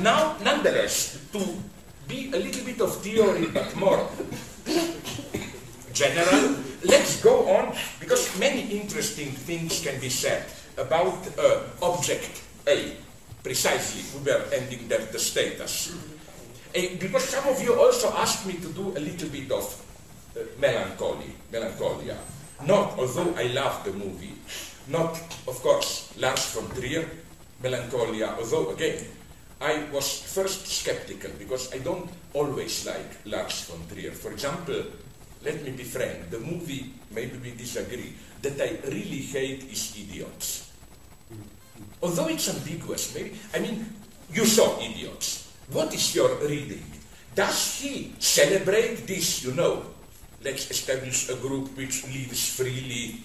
now, nonetheless, to be a little bit of theory but more general, let's go on because many interesting things can be said about uh, object A, precisely, we were ending there the status. Uh, because some of you also asked me to do a little bit of uh, melancholy, melancholia. Not, although I love the movie, not, of course, Lars von Trier, Melancholia, although, again, I was first skeptical because I don't always like Lars von Trier. For example, let me be frank, the movie, maybe we disagree, that I really hate is Idiots. Although it's ambiguous, maybe, I mean, you saw Idiots. What is your reading? Does he celebrate this, you know, let's establish a group which lives freely,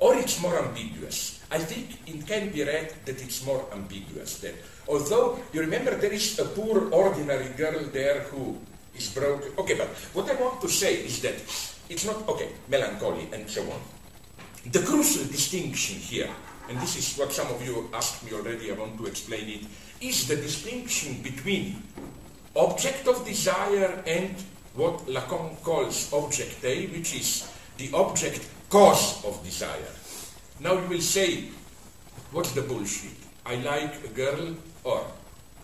or it's more ambiguous? I think it can be read that it's more ambiguous. That although you remember there is a poor ordinary girl there who is broken. Okay, but what I want to say is that it's not okay, melancholy and so on. The crucial distinction here, and this is what some of you asked me already, I want to explain it, is the distinction between object of desire and what Lacan calls object A, which is the object cause of desire. Now you will say, what's the bullshit? I like a girl, or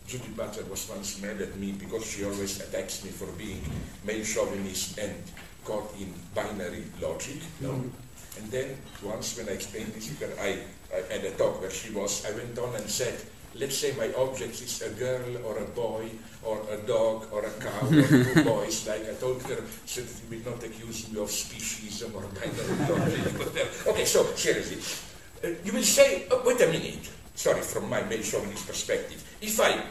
Judith Butler was once mad at me because she always attacks me for being male chauvinist and caught in binary logic. No. Mm-hmm. And then once when I explained this to her, I, I had a talk where she was, I went on and said, let's say my object is a girl or a boy or a dog or a cow or two boys, like I told her, so that you will not accuse me of speciesism or binary logic. okay, so seriously, uh, you will say, oh, wait a minute, sorry, from my male chauvinist perspective, if I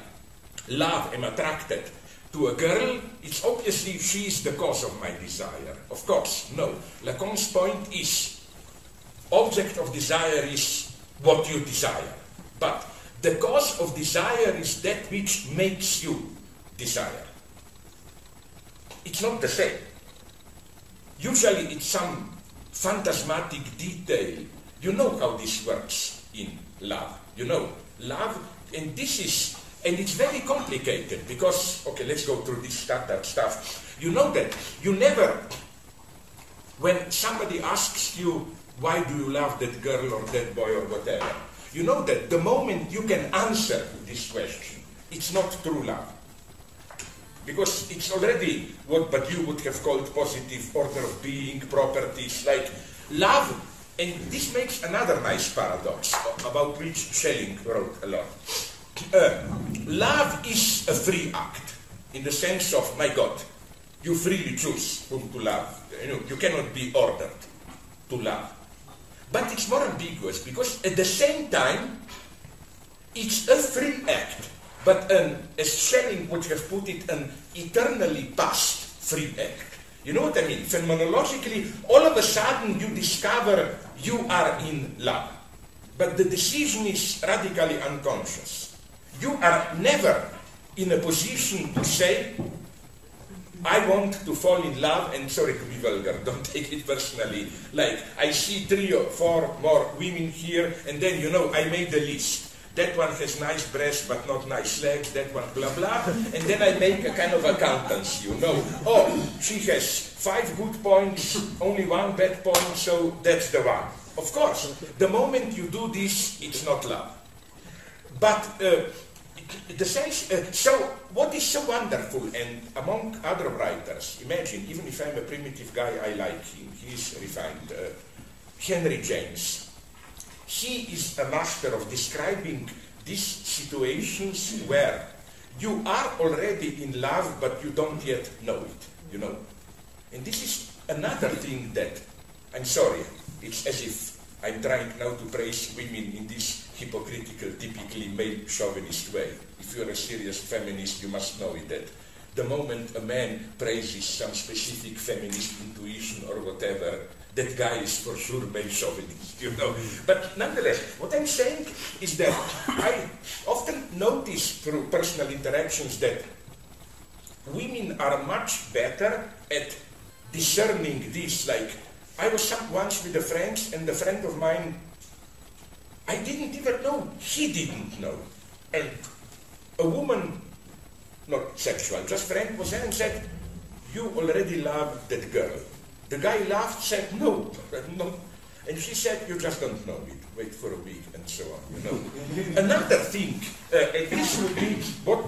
love, am attracted to a girl, it's obviously she is the cause of my desire. Of course, no. Lacan's point is, object of desire is what you desire. But the cause of desire is that which makes you desire. It's not the same. Usually it's some phantasmatic detail. You know how this works in love. You know, love, and this is, and it's very complicated because, okay, let's go through this standard stuff. You know that you never, when somebody asks you, why do you love that girl or that boy or whatever, you know that the moment you can answer this question, it's not true love. Because it's already what Badiou would have called positive order of being, properties, like love. And this makes another nice paradox about which Schelling wrote a lot. Uh, love is a free act in the sense of, my God, you freely choose whom to love. You, know, you cannot be ordered to love. But it's more ambiguous because at the same time, it's a free act, but an, as Schelling would have put it, an eternally past free act. You know what I mean? Phenomenologically, all of a sudden you discover you are in love. But the decision is radically unconscious. You are never in a position to say, I want to fall in love, and sorry to be vulgar, don't take it personally. Like, I see three or four more women here, and then, you know, I made the list. That one has nice breasts but not nice legs, that one blah blah. And then I make a kind of accountancy, you know. Oh, she has five good points, only one bad point, so that's the one. Of course, the moment you do this, it's not love. But uh, the sense, uh, so what is so wonderful, and among other writers, imagine, even if I'm a primitive guy, I like him, he's refined, uh, Henry James. He is a master of describing these situations where you are already in love, but you don't yet know it, you know. And this is another thing that, I'm sorry, it's as if I'm trying now to praise women in this hypocritical, typically male chauvinist way. If you're a serious feminist, you must know it that the moment a man praises some specific feminist intuition or whatever, that guy is for sure male chauvinist, you know. But nonetheless, what I'm saying is that I often notice through personal interactions that women are much better at discerning this, like I was once with a friend, and a friend of mine I didn't even know. He didn't know. And a woman, not sexual, just friend was there and said, you already love that girl. The guy laughed, said, no, no. And she said, you just don't know it. Wait for a week and so on, you know. Another thing, uh, this would be what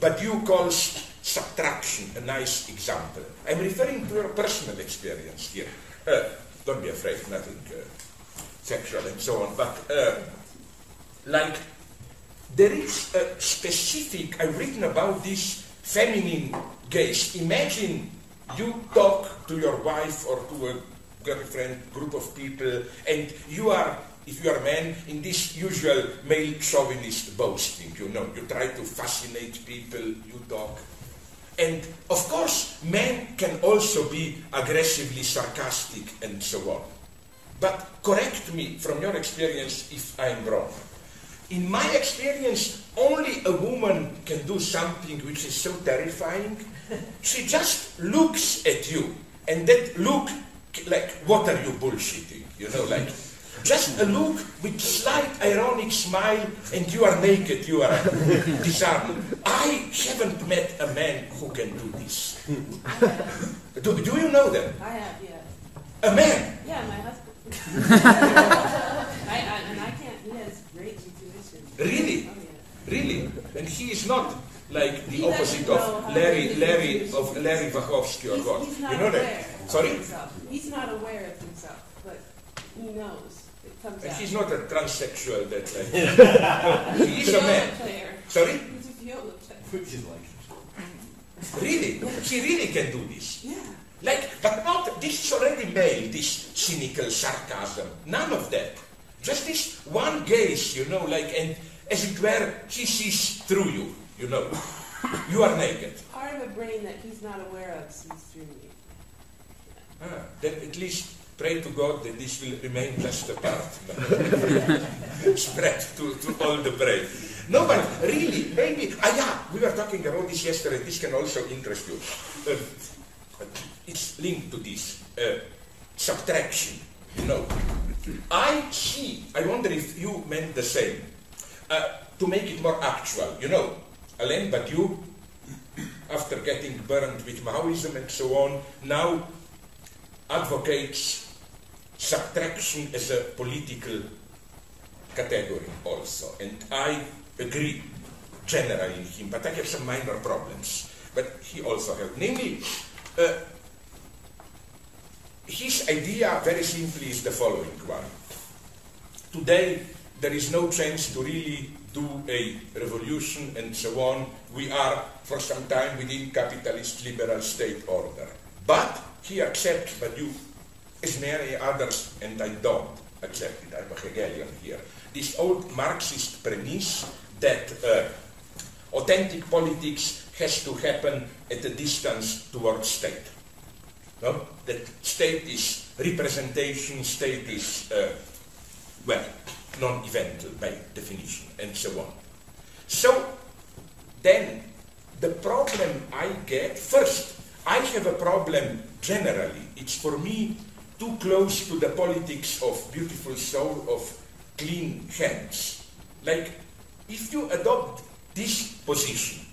Badiou calls subtraction, a nice example. I'm referring to your personal experience here. Uh, don't be afraid, nothing uh, sexual and so on, but uh, like there is a specific, I've written about this feminine gaze. Imagine you talk to your wife or to a girlfriend, group of people, and you are, if you are a man, in this usual male chauvinist boasting, you know, you try to fascinate people, you talk. And of course, men can also be aggressively sarcastic and so on. But correct me from your experience if I'm wrong. In my experience, only a woman can do something which is so terrifying. She just looks at you, and that look, like, what are you bullshitting? You know, like, just a look with slight ironic smile, and you are naked, you are disarmed. I haven't met a man who can do this. Do, do you know them? I have, yeah. A man? Yeah, my husband. I, I, and I can't, he has great intuition. Really? Really? And he is not like the He opposite of Larry, Larry of Larry Wachowski or He's, what. he's not You know aware that? of Sorry? himself. He's not aware of himself, but he knows. It comes And out. he's not a transsexual that like he is a man. player. Sorry? He's a viola player. Which is like. Really? He really can do this. Yeah. Like, but not this is already male, this cynical sarcasm. None of that. Just this one gaze, you know, like and as it were, he sees through you, you know. You are naked. Part of a brain that he's not aware of sees through me. Ah, then at least pray to God that this will remain just a part. Spread to, to all the brain. No, but really, maybe, ah yeah, we were talking about this yesterday, this can also interest you. Um, it's linked to this. Uh, subtraction, you know. I see, I wonder if you meant the same. To make it more actual, you know, Alain Badiou, after getting burned with Maoism and so on, now advocates subtraction as a political category also. And I agree generally in him, but I have some minor problems. But he also has, namely, uh, his idea very simply is the following one. Today, there is no chance to really do a revolution and so on. We are, for some time, within capitalist liberal state order. But he accepts, but you, as many others, and I don't accept it, I'm a Hegelian here, this old Marxist premise that uh, authentic politics has to happen at a distance towards state. No? That state is representation, state is, uh, well, non-eventual by definition, and so on. So, then, the problem I get, first, I have a problem generally. It's for me too close to the politics of beautiful soul, of clean hands. Like, if you adopt this position,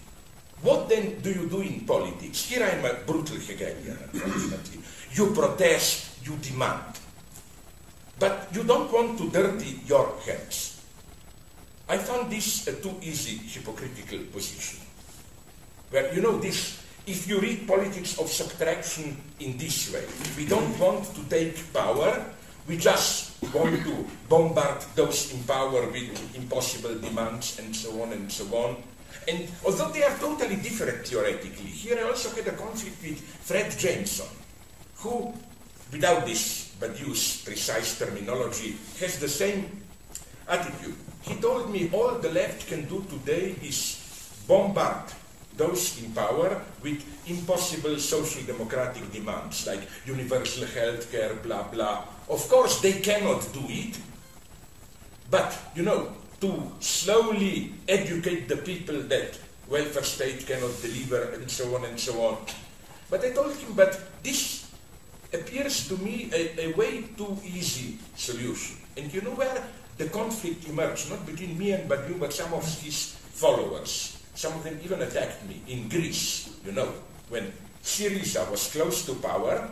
what then do you do in politics? Here I'm a brutal Hegelian, unfortunately. You protest, you demand. But you don't want to dirty your hands. I found this a too easy hypocritical position. Where, you know, this, if you read politics of subtraction in this way, we don't want to take power, we just want to bombard those in power with impossible demands and so on and so on. And although they are totally different theoretically, here I also had a conflict with Fred Jameson, who, without this but use precise terminology, has the same attitude. He told me all the left can do today is bombard those in power with impossible social democratic demands like universal health care, blah, blah. Of course, they cannot do it, but, you know, to slowly educate the people that welfare state cannot deliver and so on and so on. But I told him, but this appears to me a, a way too easy solution. And you know where the conflict emerged, not between me and Badiou, but some of his followers. Some of them even attacked me in Greece, you know, when Syriza was close to power.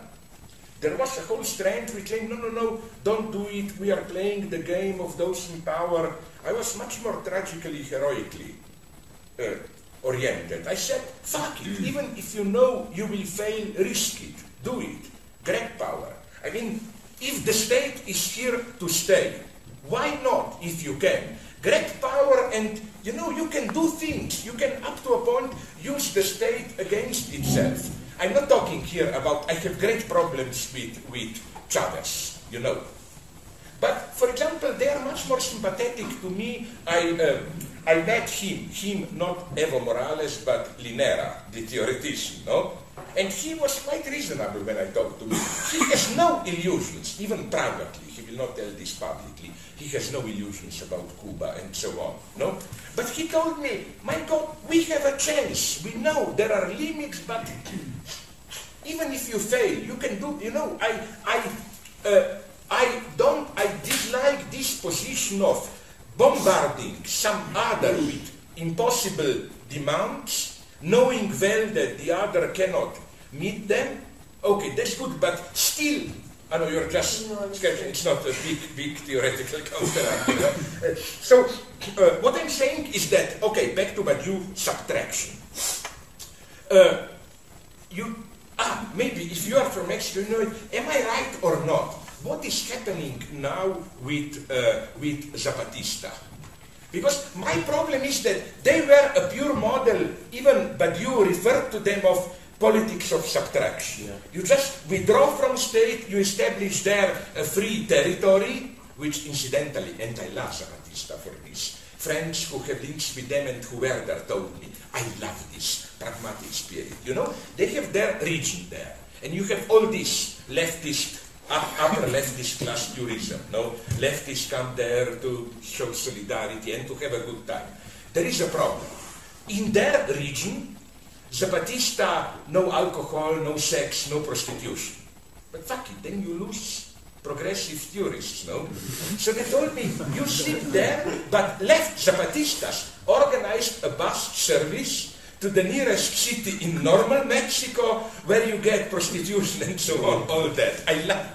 There was a whole strand which saying, no, no, no, don't do it. We are playing the game of those in power. I was much more tragically, heroically uh, oriented. I said, fuck it. Even if you know you will fail, risk it. Do it. Grab power. I mean, if the state is here to stay, why not, if you can? Great power and, you know, you can do things. You can, up to a point, use the state against itself. I'm not talking here about, I have great problems with, with Chavez, you know. But, for example, they are much more sympathetic to me. I, uh, I met him, him, not Evo Morales, but Linera, the theoretician, no? And he was quite reasonable when I talked to him. He has no illusions, even privately. He will not tell this publicly. He has no illusions about Cuba and so on. No? But he told me, my God, we have a chance. We know there are limits, but even if you fail, you can do, you know, I, I, uh, I don't, I dislike this position of bombarding some other with impossible demands, knowing well that the other cannot meet them. Okay, that's good, but still, I know you're just sketching, it's not a big, big theoretical counter. uh, so, uh, what I'm saying is that, okay, back to Badiou subtraction. Uh, you, ah, maybe if you are from Mexico, you know it, am I right or not? What is happening now with, uh, with Zapatista? Because my problem is that they were a pure model, even Badiou referred to them of politics of subtraction. Yeah. You just withdraw from state, you establish there a free territory, which incidentally, and I love Zapatista for this. Friends who have links with them and who were there told me, I love this pragmatic spirit. You know, they have their region there. And you have all this leftist, upper leftist class tourism. No? Leftists come there to show solidarity and to have a good time. There is a problem. In their region, Zapatista, no alcohol, no sex, no prostitution. But fuck it, then you lose progressive theorists, no? So they told me, you sit there, but left Zapatistas organized a bus service to the nearest city in normal Mexico where you get prostitution and so on, all that. I love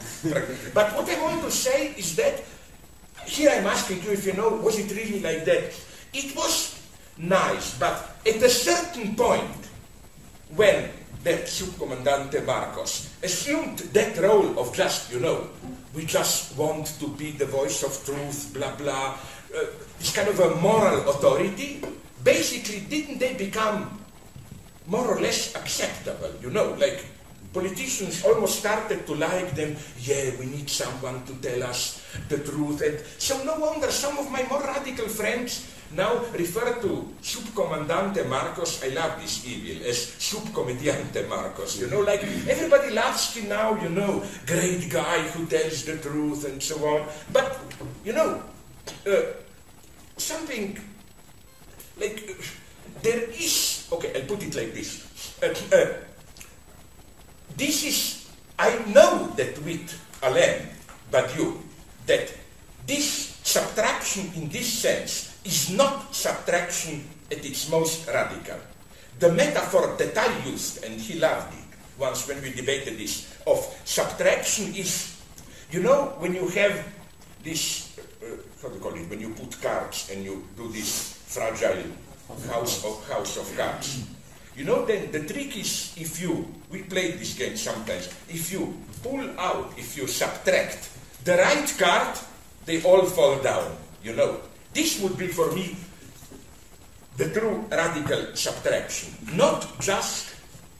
But what I want to say is that, here I'm asking you if you know, was it really like that? It was nice, but at a certain point, when that subcomandante Marcos assumed that role of just, you know, we just want to be the voice of truth, blah, blah, uh, this kind of a moral authority, basically, didn't they become more or less acceptable, you know, like politicians almost started to like them. Yeah, we need someone to tell us the truth. And so no wonder some of my more radical friends now refer to Subcomandante Marcos, I love this evil, as Subcomediante Marcos. You know, like everybody loves him now, you know, great guy who tells the truth and so on. But, you know, uh, something like uh, there is, okay, I'll put it like this. Uh, uh this is, I know that with Alain Badiou, that this subtraction in this sense is not subtraction at its most radical. The metaphor that I used, and he loved it once when we debated this, of subtraction is, you know, when you have this, uh, how do you call it, when you put cards and you do this fragile house of, house of cards. You know, then the trick is if you, we play this game sometimes, if you pull out, if you subtract the right card, they all fall down, you know. This would be for me the true radical subtraction. Not just,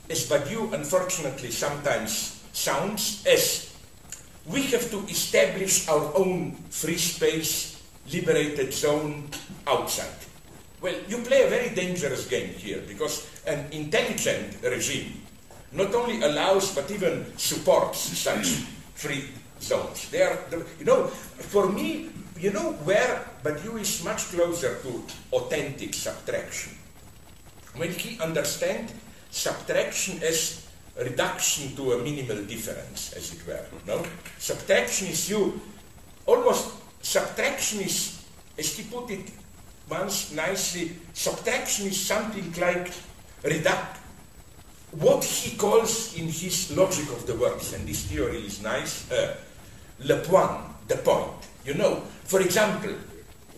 as Badiou unfortunately sometimes sounds, as we have to establish our own free space, liberated zone outside. Well, you play a very dangerous game here because an intelligent regime not only allows but even supports such free zones. They are, you know, for me, you know where Badiou is much closer to authentic subtraction. When he understands subtraction as reduction to a minimal difference, as it were. No? Subtraction is you, almost, subtraction is, as he put it, once nicely, subtraction is something like reduct. What he calls in his logic of the worlds, and this theory is nice, uh, le point, the point. You know, for example,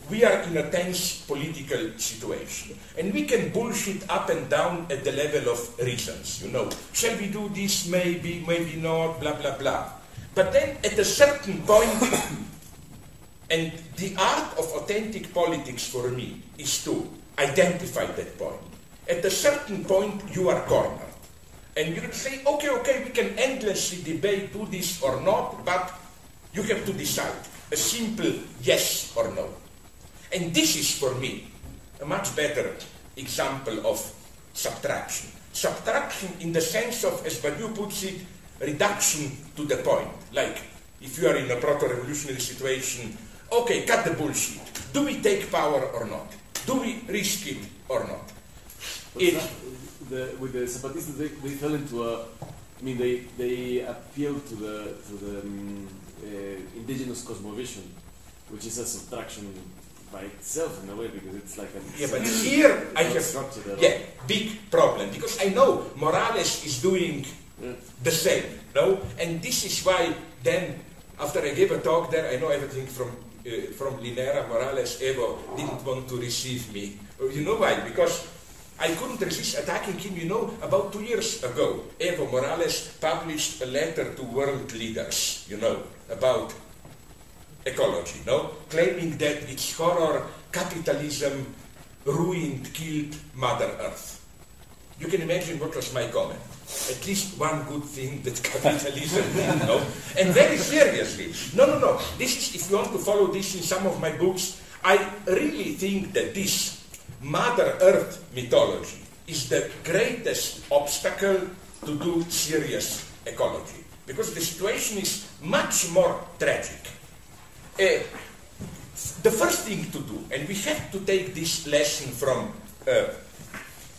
we are in a tense political situation, and we can bullshit up and down at the level of reasons. You know, shall we do this? Maybe, maybe not. Blah blah blah. But then, at a certain point, and the art of authentic politics for me is to identify that point. At a certain point, you are cornered. And you can say, okay, okay, we can endlessly debate, do this or not, but you have to decide a simple yes or no. And this is for me a much better example of subtraction. Subtraction in the sense of, as Badiou puts it, reduction to the point. Like if you are in a proto-revolutionary situation, okay, cut the bullshit. Do we take power or not? Do we risk it or not? It, the, with the Zapatistas, they, they fell into a. I mean, they they appealed to the to the um, uh, indigenous cosmovision, which is a subtraction by itself in a way because it's like a yeah. But here I have yeah big problem because I know Morales is doing yeah. the same, no, and this is why then after I gave a talk there, I know everything from uh, from Linera Morales Evo didn't want to receive me. You know why? Because I couldn't resist attacking him. You know, about two years ago, Evo Morales published a letter to world leaders, you know, about ecology, no? Claiming that its horror, capitalism, ruined, killed Mother Earth. You can imagine what was my comment. At least one good thing that capitalism did? And very seriously, no, no, no. This is, if you want to follow this in some of my books, I really think that this Mother Earth mythology is the greatest obstacle to do serious ecology. Because the situation is much more tragic. Uh, the first thing to do, and we have to take this lesson from uh,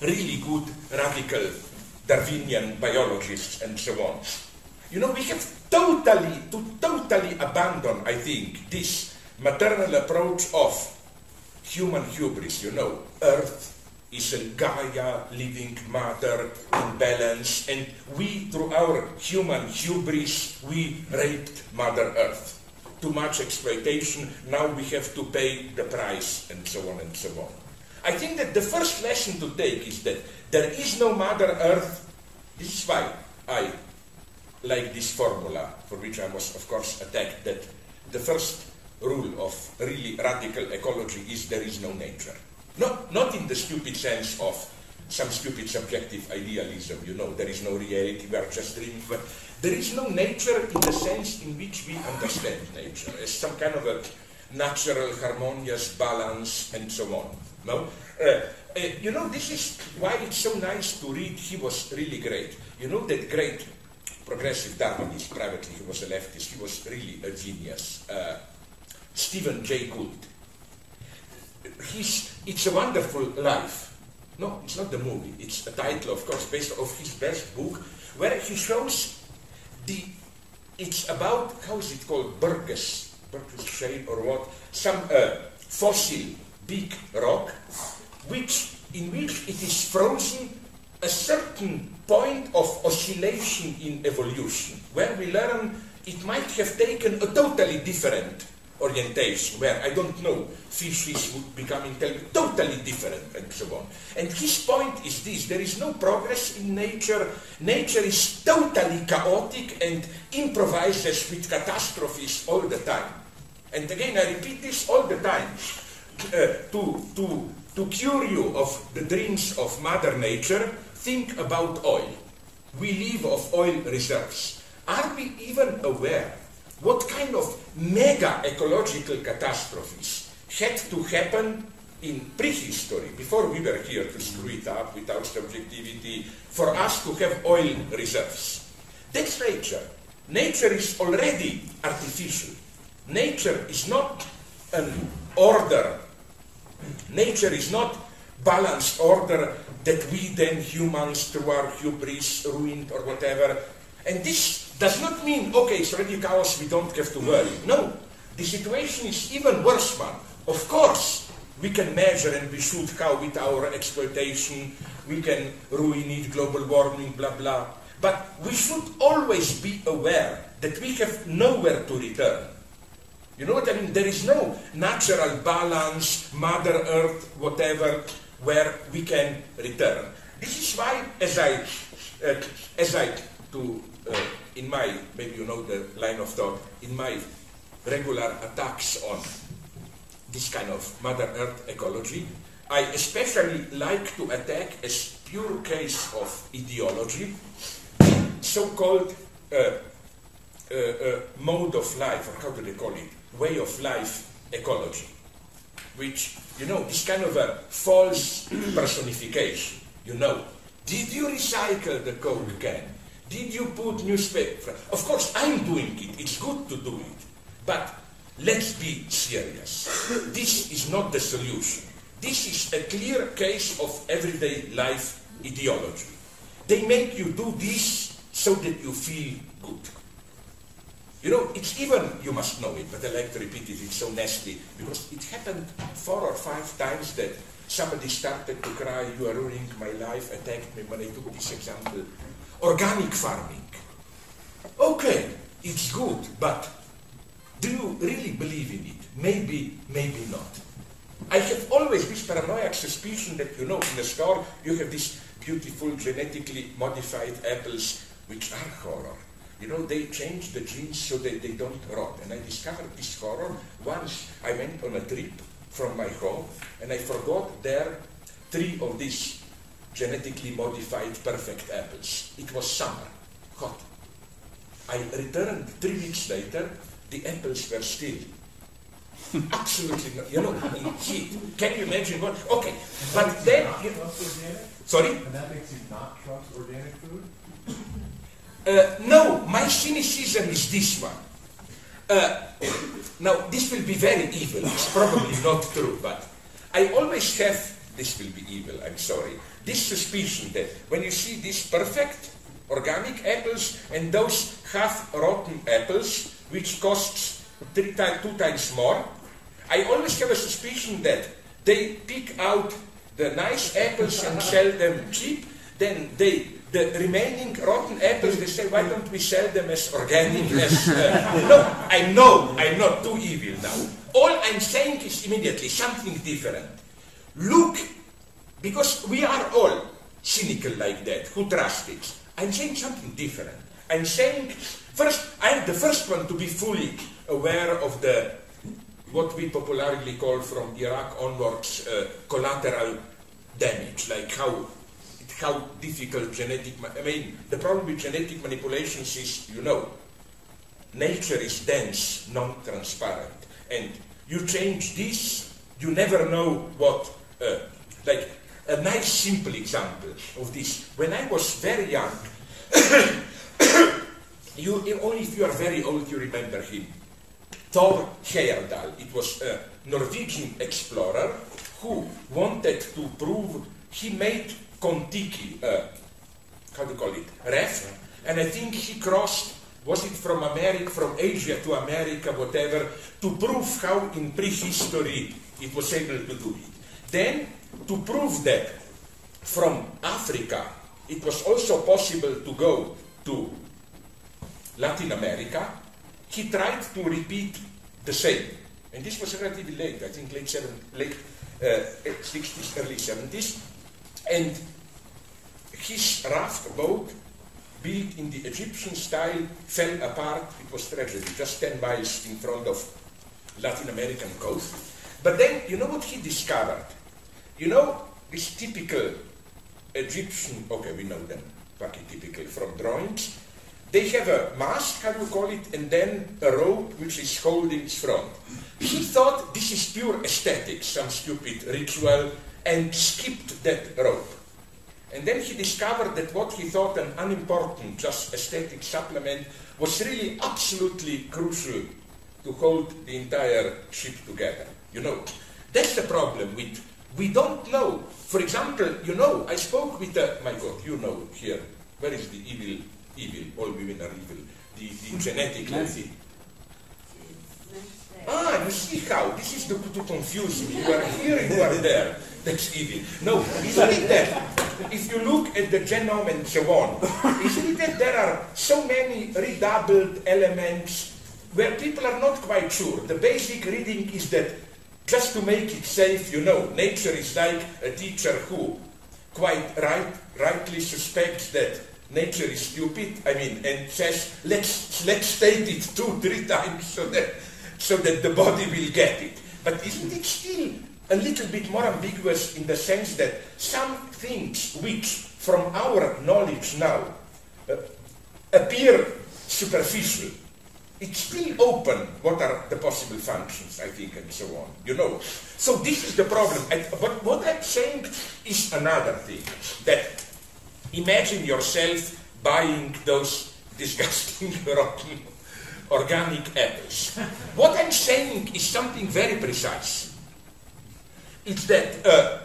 really good radical Darwinian biologists and so on. You know, we have totally, to totally abandon, I think, this maternal approach of human hubris, you know, Earth is a Gaia, living matter, in balance, and we, through our human hubris, we raped Mother Earth too much exploitation, now we have to pay the price, and so on and so on. I think that the first lesson to take is that there is no Mother Earth. This is why I like this formula, for which I was, of course, attacked, that the first rule of really radical ecology is there is no nature. Not, not in the stupid sense of some stupid subjective idealism, you know, there is no reality, we are just dreaming, but there is no nature in the sense in which we understand nature, as some kind of a natural, harmonious balance, and so on. No? Uh, uh, you know, this is why it's so nice to read. He was really great. You know, that great progressive Darwinist, privately, he was a leftist, he was really a genius. Uh, Stephen Jay Gould. He's, it's a wonderful life. No, it's not the movie. It's a title, of course, based off his best book, where he shows the, it's about, how is it called, Burgess, Burgess shale or what, some uh, fossil big rock, which, in which it is frozen a certain point of oscillation in evolution, where we learn it might have taken a totally different orientation, where I don't know, fishes would become intelligent, totally different, and so on. And his point is this there is no progress in nature. Nature is totally chaotic and improvises with catastrophes all the time. And again, I repeat this all the time Uh, to, to, to cure you of the dreams of Mother Nature, think about oil. We live of oil reserves. Are we even aware what kind of mega ecological catastrophes had to happen in prehistory, before we were here to screw it up without subjectivity, for us to have oil reserves. That's nature. Nature is already artificial. Nature is not an order. Nature is not balanced order that we then humans through our hubris ruined or whatever. And this does not mean, okay, it's already chaos, we don't have to worry. No, the situation is even worse, man. Of course, we can measure and we should how with our exploitation we can ruin it, global warming, blah blah. But we should always be aware that we have nowhere to return. You know what I mean? There is no natural balance, Mother Earth, whatever, where we can return. This is why, as I, uh, as I, to, uh, in my, maybe you know the line of thought, in my regular attacks on this kind of Mother Earth ecology, I especially like to attack as pure case of ideology, so-called uh, uh, uh, mode of life, or how do they call it, way of life ecology, which, you know, this kind of a false personification, you know. Did you recycle the Coke can? Did you put newspaper? Of course, I'm doing it. It's good to do it. But let's be serious. This is not the solution. This is a clear case of everyday life ideology. They make you do this so that you feel good. You know, it's even, you must know it, but I like to repeat it, it's so nasty, because it happened four or five times that somebody started to cry, you are ruining my life, attacked me when I took this example. Organic farming. Okay, it's good, but do you really believe in it? Maybe, maybe not. I have always this paranoid suspicion that, you know, in the store you have these beautiful genetically modified apples which are horror. You know, they change the genes so that they don't rot. And I discovered this horror once I went on a trip from my home and I forgot there three of these genetically modified perfect apples. It was summer, hot. I returned three weeks later, the apples were still. Absolutely not. You know, in heat. Can you imagine what? Okay, but then. Not You, trust organic? sorry? And that makes you not trust organic food? Uh, no, my cynicism is this one. Uh, now, this will be very evil. It's probably not true, but I always have, this will be evil, I'm sorry, this suspicion that when you see these perfect organic apples and those half rotten apples, which costs three times, two times more, I always have a suspicion that they pick out the nice apples and sell them cheap, then they the remaining rotten apples, they say, why don't we sell them as organic as... Uh, no, I know I'm not too evil now. All I'm saying is immediately something different. Look, because we are all cynical like that, who trust it. I'm saying something different. I'm saying, first, I'm the first one to be fully aware of the, what we popularly call from Iraq onwards, uh, collateral damage, like how how difficult genetic, I mean, the problem with genetic manipulations is, you know, nature is dense, non-transparent, and you change this, you never know what, uh, like, a nice simple example of this. When I was very young, you, only if you are very old you remember him. Thor Heyerdahl, it was a Norwegian explorer who wanted to prove, he made Kon-Tiki, uh, how do you call it, raft, and I think he crossed, was it from America, from Asia to America, whatever, to prove how in prehistory it was able to do it. Then, to prove that from Africa it was also possible to go to Latin America, he tried to repeat the same. And this was relatively late, I think late, seven, late uh, 60s, early 70s. And his raft boat, built in the Egyptian style, fell apart. It was tragedy, just 10 miles in front of Latin American coast. But then, you know what he discovered? You know, this typical Egyptian, okay, we know them, fucking typical from drawings. They have a mask, how do you call it, and then a rope which is holding its front. He thought this is pure aesthetics, some stupid ritual, and skipped that rope. And then he discovered that what he thought an unimportant, just aesthetic supplement was really absolutely crucial to hold the entire ship together. You know, that's the problem with, we don't know. For example, you know, I spoke with, the, my God, you know here, where is the evil, evil, all women are evil, the, the genetic. Ah, you see how? This is the, to confuse me. You are here, you are there. That's easy. No, isn't it that if you look at the genome and so on, isn't it that there are so many redoubled elements where people are not quite sure? The basic reading is that just to make it safe, you know, nature is like a teacher who quite right, rightly suspects that nature is stupid, I mean, and says, let's, let's state it two, three times so that, so that the body will get it. But isn't it still a little bit more ambiguous in the sense that some things which, from our knowledge now, uh, appear superficial, it's still open what are the possible functions, I think, and so on. You know. So this is the problem. But what I'm saying is another thing. That imagine yourself buying those disgusting rotten organic apples. What I'm saying is something very precise. It's that uh,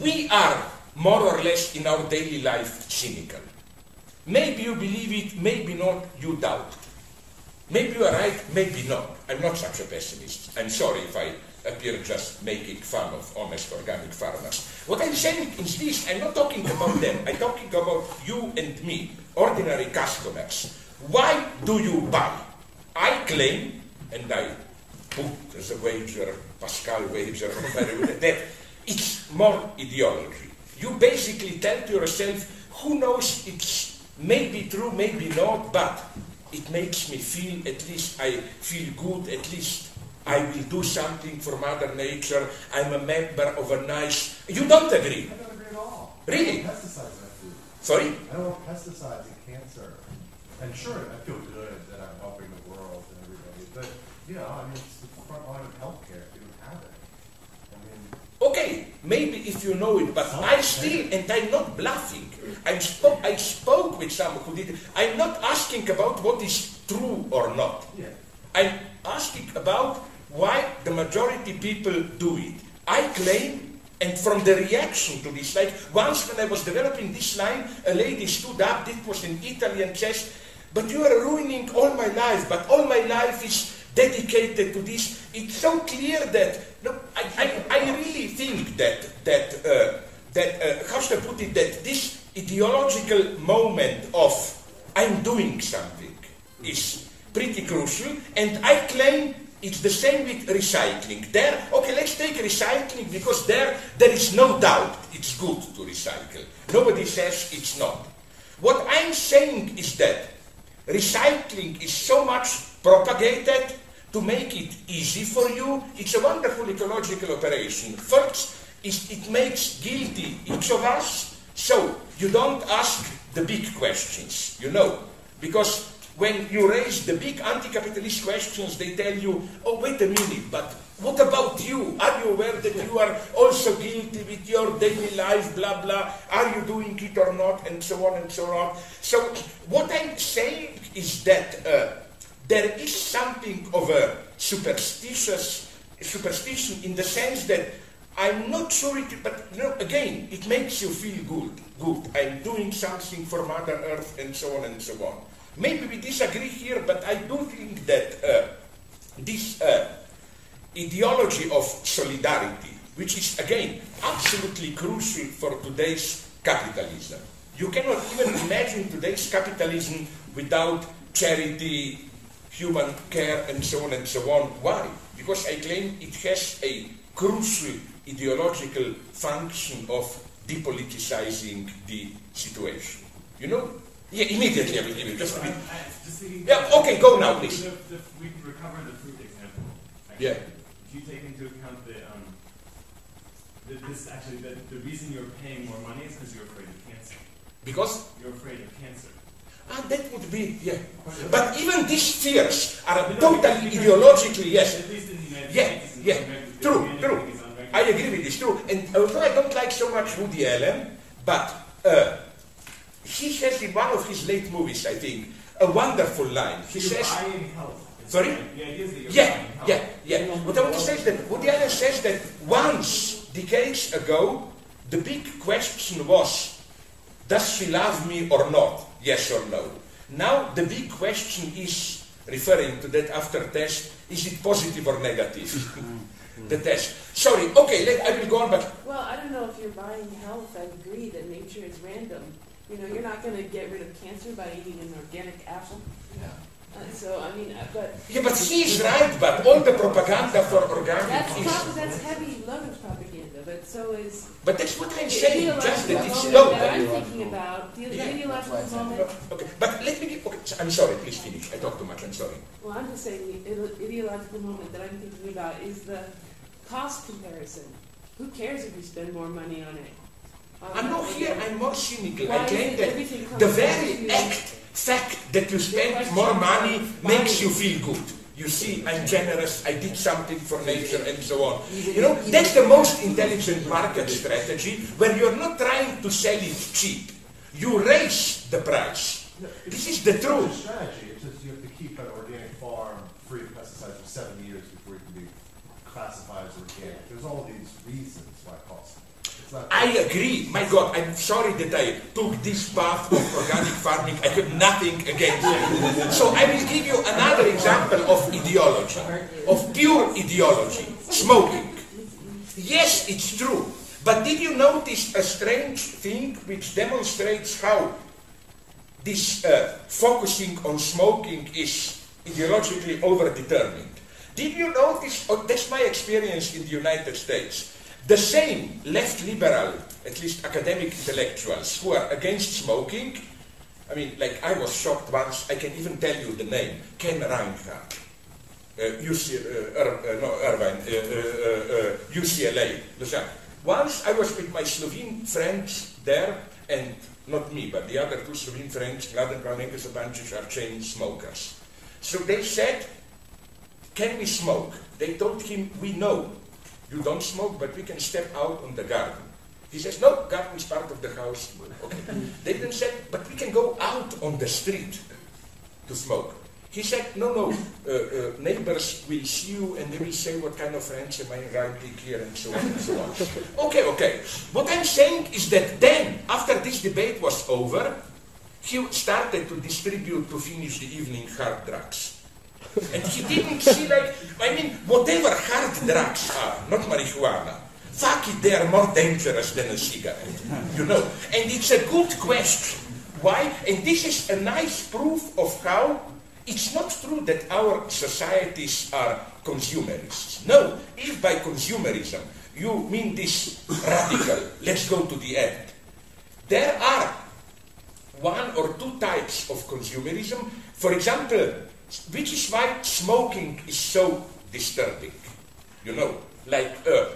we are more or less in our daily life cynical. Maybe you believe it, maybe not, you doubt. Maybe you are right, maybe not. I'm not such a pessimist. I'm sorry if I appear just making fun of honest organic farmers. What I'm saying is this, I'm not talking about them, I'm talking about you and me, ordinary customers. Why do you buy? I claim, and I put as a wager, Pascal wager, that it's more ideology. You basically tell to yourself, who knows, it's maybe true, maybe not, but it makes me feel, at least I feel good, at least I will do something for Mother Nature, I'm a member of a nice... You don't agree? I don't agree at all. Really? I don't pesticides my. Sorry? I don't want pesticides and cancer. And sure, I feel good that I'm helping the world and everybody, know, I mean, it's the front line of healthcare if you don't have it. I mean, Okay, maybe if you know it, but oh, I still, and I'm not bluffing. I spoke, I spoke with someone who did. I'm not asking about what is true or not. yeah. I'm asking about why the majority people do it. I claim, and from the reaction to this, like once when I was developing this line, a lady stood up, This was in Italian and But you are ruining all my life, but all my life is dedicated to this. It's so clear that, no, I, I, I really think that, that, uh, that uh, put it, that this ideological moment of I'm doing something is pretty crucial, and I claim it's the same with recycling. There, okay, let's take recycling because there, there is no doubt it's good to recycle. Nobody says it's not. What I'm saying is that recycling is so much propagated to make it easy for you. It's a wonderful ecological operation. First, it makes guilty each of us, so you don't ask the big questions, you know, because when you raise the big anti-capitalist questions, they tell you, oh, wait a minute, but what about you? Are you aware that you are also guilty with your daily life, blah, blah? Are you doing it or not? And so on and so on. So what I'm saying is that uh, there is something of a superstitious superstition in the sense that I'm not sure it, but you know, again, it makes you feel good. Good. I'm doing something for Mother Earth and so on and so on. Maybe we disagree here, but I do think that uh, this uh, ideology of solidarity, which is again absolutely crucial for today's capitalism. You cannot even imagine today's capitalism without charity, human care, and so on and so on. Why? Because I claim it has a crucial ideological function of depoliticizing the situation. You know? Yeah, immediately I will give you just a bit. I- just thinking- Yeah, okay, go now, please. The- the- We can recover the fruit example. Yeah. If you take into account the, um, that this actually, that the reason you're paying more money is because you're afraid of cancer. Because You're afraid of cancer. Ah, that would be yeah. But even these fears are totally ideologically yes. At least in the United Yeah, yeah. True, true. I agree with this too. And although I don't like so much Woody Allen, but uh, he has in one of his late movies, I think, a wonderful line. He says, buying health. It's Sorry? like- The idea is that you're yeah, yeah, yeah. What I want to say is that Woody Allen says that once, decades ago, the big question was, does she love me or not? Yes or no. Now the big question is, referring to that after test, is it positive or negative? the test. Sorry, okay, let, I will go on, but Well, I don't know if you're buying health. I agree that nature is random. You know, you're not going to get rid of cancer by eating an organic apple. Uh, so, I mean, uh, but yeah, but he is right, but all the propaganda for organic that's is prop- that's heavy loaded propaganda. But so is but that's what I'm saying, just that it's moment that I'm thinking about. The Yeah. ideological moment. Okay, but let me give, okay, I'm sorry, please finish. I talk too much, I'm sorry. Well, I'm just saying the ideological moment that I'm thinking about is the cost comparison. Who cares if we spend more money on it? On I'm um, not here, I'm more cynical. Why I claim is it that everything the very act, fact that you spend more money makes you feel good. You see, I'm generous, I did something for nature and so on. You know, that's the most intelligent market strategy where you're not trying to sell it cheap. You raise the price. This is the It's truth. a strategy, it's just you have to keep an organic farm free of pesticides for seven years before it can be classified as organic. There's all these reasons why costs. I agree. My God, I'm sorry that I took this path of organic farming. I have nothing against it. So I will give you another example of ideology, of pure ideology, smoking. Yes, it's true. But did you notice a strange thing which demonstrates how this uh, focusing on smoking is ideologically overdetermined? Did you notice, oh, that's my experience in the United States, the same left liberal, at least academic intellectuals, who are against smoking, I mean, like I was shocked once, I can even tell you the name, Ken Reinhard. Uh, UC, uh, Ir- uh, no, Irvine, uh, uh, uh, uh, UCLA. Once I was with my Slovene friends there, and not me, but the other two Slovene friends, Mladen Branek and Zupančič, are chain smokers. So they said, can we smoke? They told him, we know you don't smoke, but we can step out on the garden. He says, no, garden is part of the house. Okay. they then said, but we can go out on the street to smoke. He said, no, no, uh, uh, neighbors will see you and they will say what kind of friends am I inviting here and so on and so on. okay, okay. What I'm saying is that then, after this debate was over, he started to distribute to finish the evening hard drugs. And he didn't see like, I mean, whatever hard drugs are, not marijuana, fuck it, they are more dangerous than a cigarette, you know. And it's a good question. Why? And this is a nice proof of how it's not true that our societies are consumerists. No, if by consumerism you mean this radical, let's go to the end, there are one or two types of consumerism. For example, which is why smoking is so disturbing. You know, like, uh,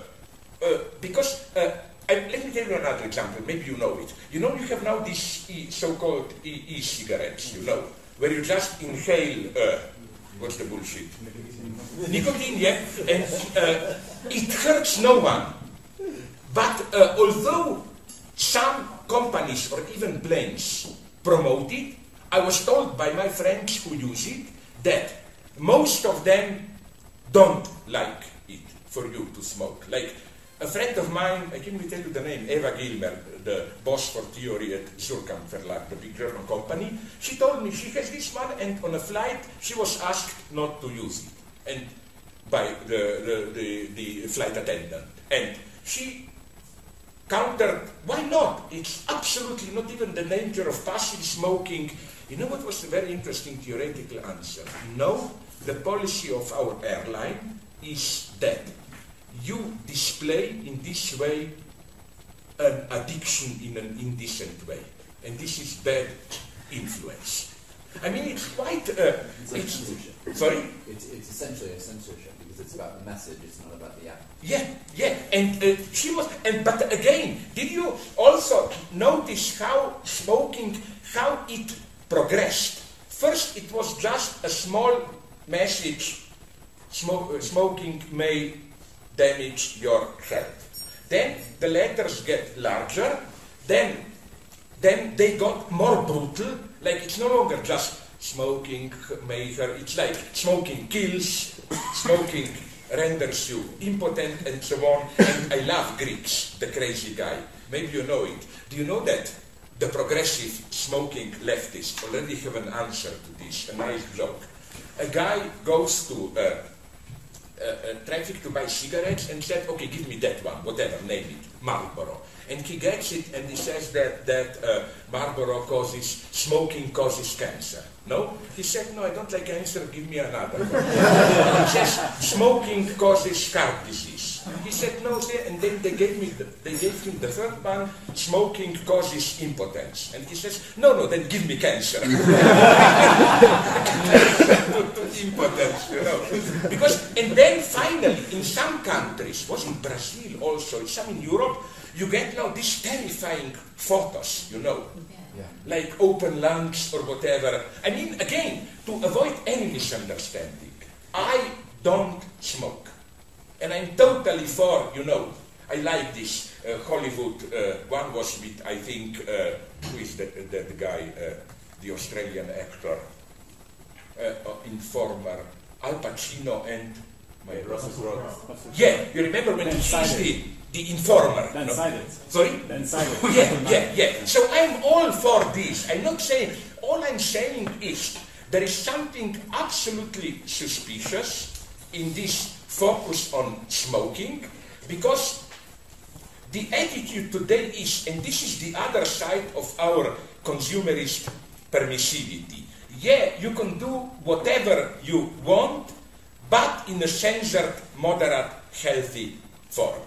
uh, because, uh, I, let me tell you another example, maybe you know it. You know, you have now these e, so-called e- e-cigarettes, you know, where you just inhale, uh, what's the bullshit? Nicotine, yeah, and uh, it hurts no one. But uh, although some companies or even planes promote it, I was told by my friends who use it that most of them don't like it for you to smoke. Like a friend of mine, I can't tell you the name, Eva Gilmer, the boss for theory at Suhrkamp Verlag, the big German company, she told me she has this one and on a flight she was asked not to use it. And by the, the, the, the flight attendant. And she countered, why not? It's absolutely not even the danger of passive smoking. You know what was a very interesting theoretical answer? No, the policy of our airline is that you display in this way an addiction in an indecent way. And this is bad influence. I mean, it's quite. Uh, It's like it's, censorship. sorry? It's, it's essentially a censorship because it's about the message, it's not about the act. Yeah, yeah, and uh, she was, and but again, did you also notice how smoking, how it progressed? First, it was just a small message: uh, smoking may damage your health. Then the letters get larger. Then, then they got more brutal. Like it's no longer just smoking may hurt. It's like smoking kills, smoking renders you impotent and so on. And I love Greeks, the crazy guy. Maybe you know it. Do you know that the progressive smoking leftists already have an answer to this, a nice joke. A guy goes to uh, traffic to buy cigarettes and said, okay, give me that one, whatever, name it, Marlboro. And he gets it and he says that, that uh, Marlboro causes, smoking causes cancer. No? He said, no, I don't like cancer, give me another. he says, smoking causes heart disease. He said, no, sir, and then they gave, me the, they gave him the third one, smoking causes impotence. And he says, no, no, then give me cancer. to, to impotence, you know. Because, and then finally, in some countries, was in Brazil also, in some in Europe, you get now these terrifying photos, you know, Yeah. like open lungs or whatever. I mean, again, to avoid any misunderstanding, I don't smoke. And I'm totally for, you know, I like this uh, Hollywood, uh, one was with, I think, uh, who is that, that guy, uh, the Australian actor, Informer, Al Pacino and my Russell Crowe. yeah, you remember when Dan he sees the, the informer? Then no? silence. Sorry? Then silence. Yeah, yeah, yeah. So I'm all for this. I'm not saying, all I'm saying is there is something absolutely suspicious in this focus on smoking because the attitude today is, and this is the other side of our consumerist permissivity. Yeah, you can do whatever you want, but in a censored, moderate, healthy form.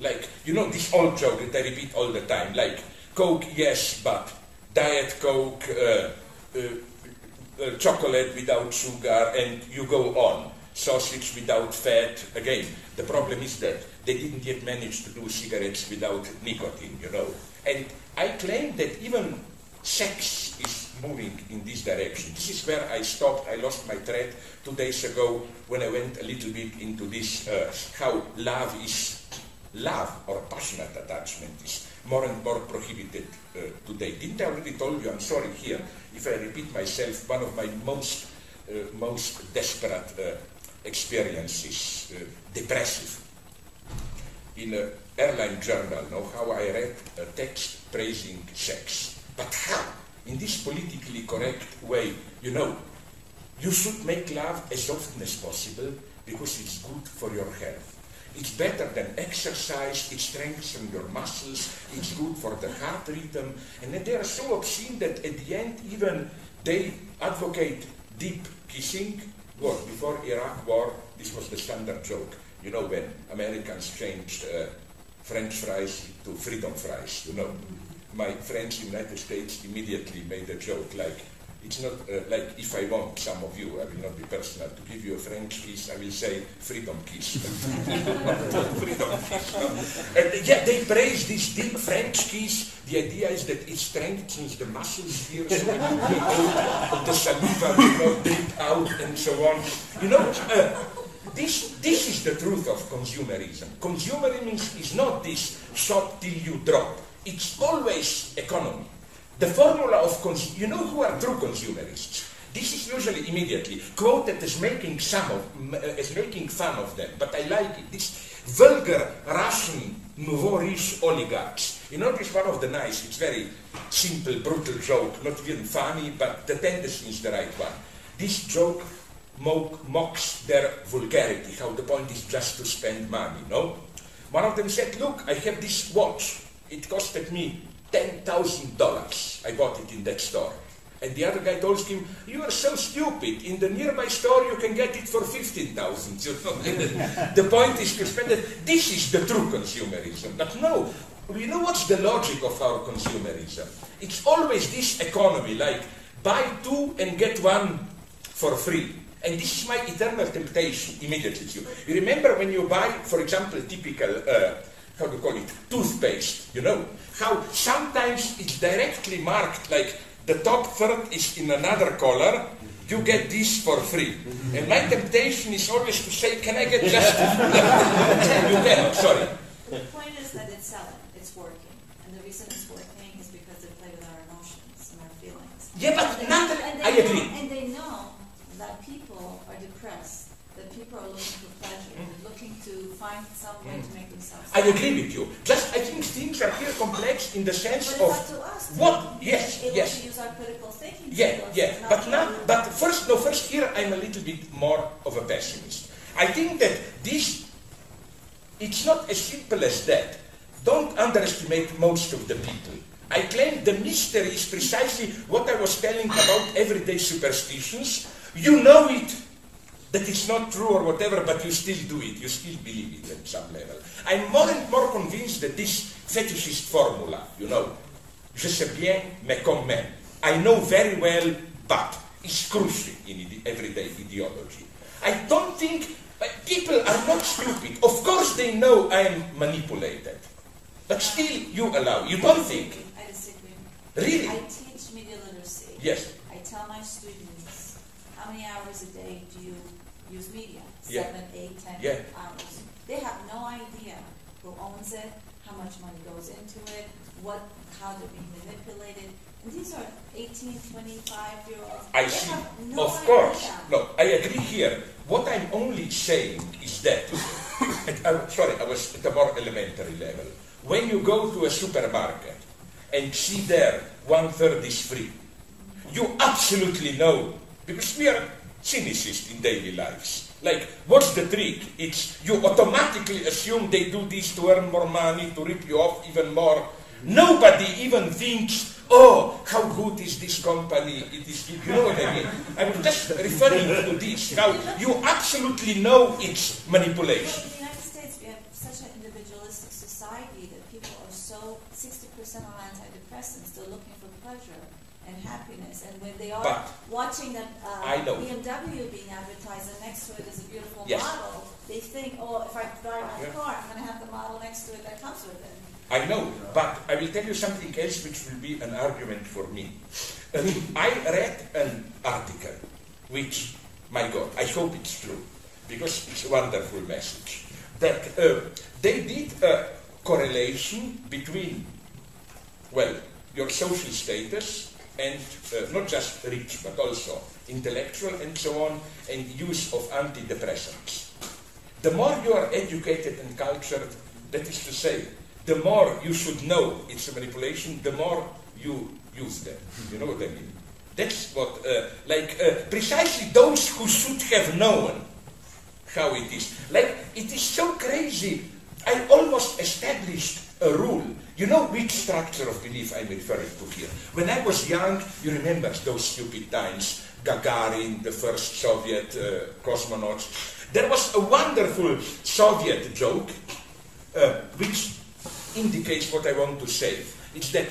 Like, you know, this old joke that I repeat all the time, like, Coke, yes, but Diet Coke, uh, uh, uh, chocolate without sugar, and you go on. Sausage without fat. Again, the problem is that they didn't yet manage to do cigarettes without nicotine, you know. And I claim that even sex is moving in this direction. This is where I stopped. I lost my thread two days ago when I went a little bit into this uh, how love is love or passionate attachment is more and more prohibited uh, today. Didn't I already told you? I'm sorry here if I repeat myself. One of my most uh, most desperate uh, experiences, uh, depressive. In an airline journal, know how I read a text praising sex, but how? In this politically correct way, you know, you should make love as often as possible because it's good for your health. It's better than exercise, it strengthens your muscles, it's good for the heart rhythm, and they are so obscene that at the end even they advocate deep kissing. War before Iraq war, this was the standard joke. You know when Americans changed uh, French fries to freedom fries. You know, my friends in the United States immediately made a joke like, it's not uh, like if I want some of you, I will not be personal, to give you a French kiss, I will say freedom kiss. freedom kiss. no? And yeah, they praise this deep French kiss. The idea is that it strengthens the muscles here, so you get the saliva will not drip out and so on. You know, uh, this, this is the truth of consumerism. Consumerism is, is not this shop till you drop. It's always economy. The formula of cons- you know who are true consumerists. This is usually immediately quoted as making some of, uh, as making fun of them, but I like it. This vulgar Russian nouveau riche oligarchs. You know, this one of the nice. It's very simple, brutal joke, not even funny, but the tendency is the right one. This joke mock, mocks their vulgarity. How the point is just to spend money. No, one of them said, "Look, I have this watch. It costed me $10,000. I bought it in that store. And the other guy told him, You are so stupid. In the nearby store, you can get it for 15000 you know? The point is to spend it. This is the true consumerism. But no, you know what's the logic of our consumerism? It's always this economy like buy two and get one for free. And this is my eternal temptation immediately. You, you remember when you buy, for example, typical. Uh, how do you call it, toothpaste, you know, how sometimes it's directly marked like the top third is in another color, you get this for free. And my temptation is always to say, can I get just You cannot, sorry. The point is that it's selling, it's working, and the reason it's working is because they play with our emotions and our feelings. Yeah, but And not, they- I know- agree. And they know that people are depressed, that people are looking for pleasure, working to find some way to make themselves. I agree with you. Just I think things are here complex in the sense But of to us. what? Yes, yes. use our critical thinking Yeah, yeah. not But now, but first, no, first here I'm a little bit more of a pessimist. I think that this, it's not as simple as that. Don't underestimate most of the people. I claim the mystery is precisely what I was telling about everyday superstitions. You know it, that it's not true or whatever, but you still do it. You still believe it at some level. I'm more and more convinced that this fetishist formula, you know, je sais bien, mais quand même. I know very well, but it's crucial in everyday ideology. I don't think uh, people are not stupid. Of course, they know I am manipulated, but still, you allow. You don't think, I disagree. really? I teach media literacy. Yes. I tell my students, how many hours a day do you use media? Yeah. Seven, eight, ten Yeah. hours. They have no idea who owns it, how much money goes into it, what, how they're being manipulated. And these are 18, 25 year olds. I they see. Have no of idea. course. No, I agree here. What I'm only saying is that, I'm uh, sorry, I was at a more elementary level. When you go to a supermarket and see there one third is free, you absolutely know, because we are cynicists in daily lives. Like, what's the trick? It's you automatically assume they do this to earn more money, to rip you off even more. Nobody even thinks, oh, how good is this company? It is, you know what I mean? I'm just referring to this, how you absolutely know it's manipulation. in the United States, we have such an individualistic society that people are so 60% on antidepressants. They're looking for pleasure happiness. And when they are But- watching that uh. BMW being advertised and next to it is a beautiful Yes. model, they think, oh, if I buy my Yeah. car, I'm going to have the model next to it that comes with it. I know, but I will tell you something else which will be an argument for me. I read an article which, my God, I hope it's true, because it's a wonderful message, that uh, they did a correlation between, well, your social status and uh, not just rich, but also intellectual and so on, and use of antidepressants. The more you are educated and cultured, that is to say, the more you should know it's a manipulation, the more you use them. You know what I mean? That's what, uh, like, uh, precisely those who should have known how it is. Like, it is so crazy. I almost established a rule. You know which structure of belief I'm referring to here? When I was young, you remember those stupid times, Gagarin, the first Soviet uh, cosmonaut. There was a wonderful Soviet joke uh, which indicates what I want to say. It's that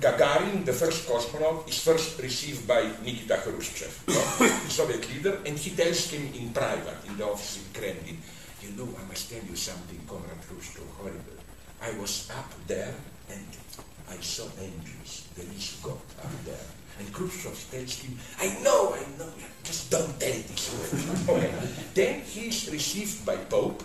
Gagarin, the first cosmonaut, is first received by Nikita Khrushchev, the Soviet leader, and he tells him in private, in the office in Kremlin, you know, I must tell you something, Comrade Khrushchev, horrible. I was up there and I saw angels. There is God up there. And Khrushchev tells him, I know, I know, just don't tell this okay. Then he is received by Pope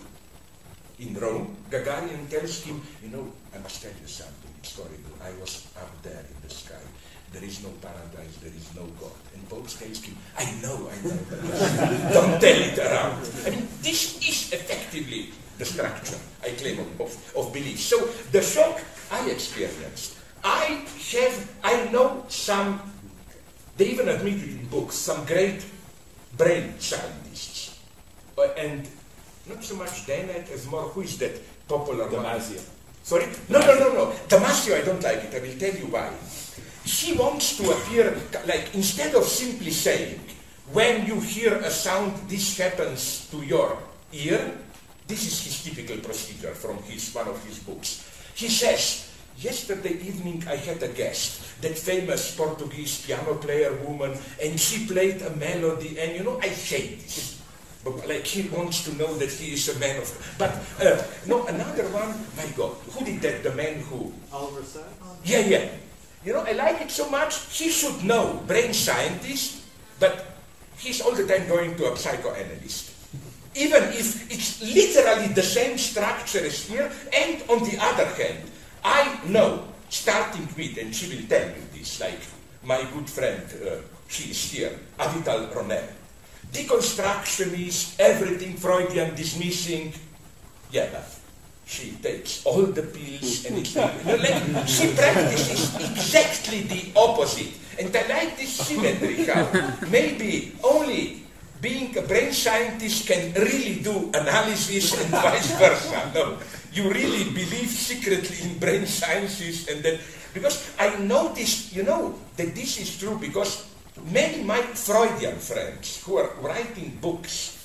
in Rome. Gagarin tells him, you know, I must tell you something, it's horrible. I was up there in the sky. There is no paradise, there is no God. And Pope tells him, I know, I know, don't tell it around. I mean, this is effectively the structure, I claim, of, of, belief. So the shock I experienced, I have, I know some, they even admitted in books, some great brain scientists. Uh, and not so much Dennett as more, who is that popular one? Damasio. Sorry? No, no, no, no. Damasio, I don't like it. I will tell you why. She wants to appear like, instead of simply saying, when you hear a sound, this happens to your ear, this is his typical procedure from his, one of his books. He says, yesterday evening I had a guest, that famous Portuguese piano player woman, and she played a melody, and you know, I hate this. But like he wants to know that he is a man of. But uh, no, another one. My God, who did that? The man who? Oliver Sacks? Yeah, yeah. You know, I like it so much. He should know, brain scientist, but he's all the time going to a psychoanalyst. Even if it's literally the same structure as here, and on the other hand, I know, starting with, and she will tell you this, like my good friend, uh, she is here, Avital Ronell. Deconstruction is everything Freudian dismissing, Yeah, but she takes all the pills and it's like, she practices exactly the opposite. And I like this symmetry how maybe only being a brain scientist can really do analysis and vice versa. No, you really believe secretly in brain sciences and then because I noticed, you know, that this is true because many my Freudian friends who are writing books,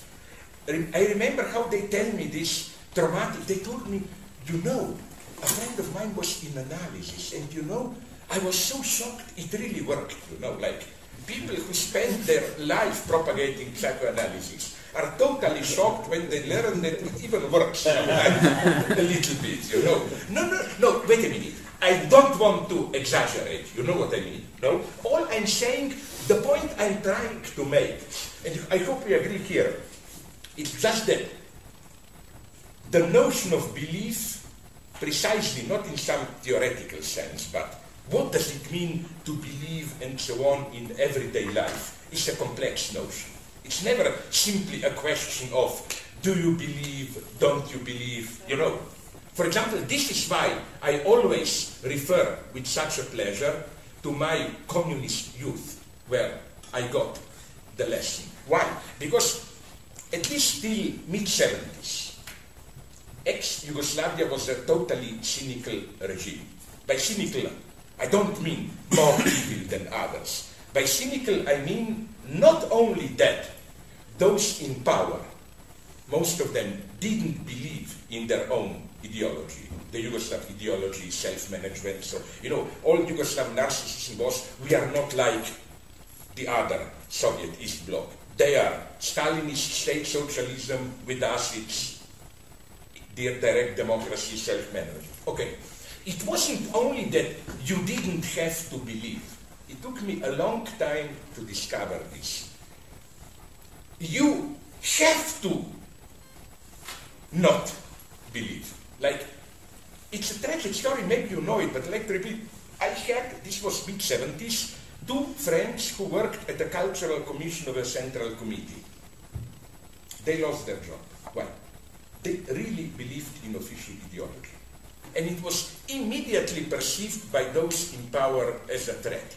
I remember how they tell me this traumatic. They told me, you know, a friend of mine was in analysis, and you know, I was so shocked. It really worked. You know, like people who spend their life propagating psychoanalysis are totally shocked when they learn that it even works a little bit. You know, no, no, no. Wait a minute. I don't want to exaggerate. You know what I mean? No. All I'm saying, the point I'm trying to make, and I hope we agree here, it's just that the notion of belief, precisely not in some theoretical sense, but what does it mean to believe and so on in everyday life, It's a complex notion. It's never simply a question of do you believe, don't you believe, you know. For example, this is why I always refer with such a pleasure to my communist youth, where I got the lesson. Why? Because at least till mid 70s, ex Yugoslavia was a totally cynical regime. By cynical, I don't mean more evil than others. By cynical, I mean not only that those in power, most of them didn't believe in their own ideology. The Yugoslav ideology, self-management. So, you know, all Yugoslav narcissism was, we are not like the other Soviet East Bloc. They are Stalinist state socialism, with us it's direct democracy, self-management. Okay. It wasn't only that you didn't have to believe. It took me a long time to discover this. You have to not believe. Like, it's a tragic story, maybe you know it, but like to repeat. I had, this was mid 70s, two friends who worked at the Cultural Commission of a Central Committee. They lost their job. Why? They really believed in official ideology. And it was immediately perceived by those in power as a threat.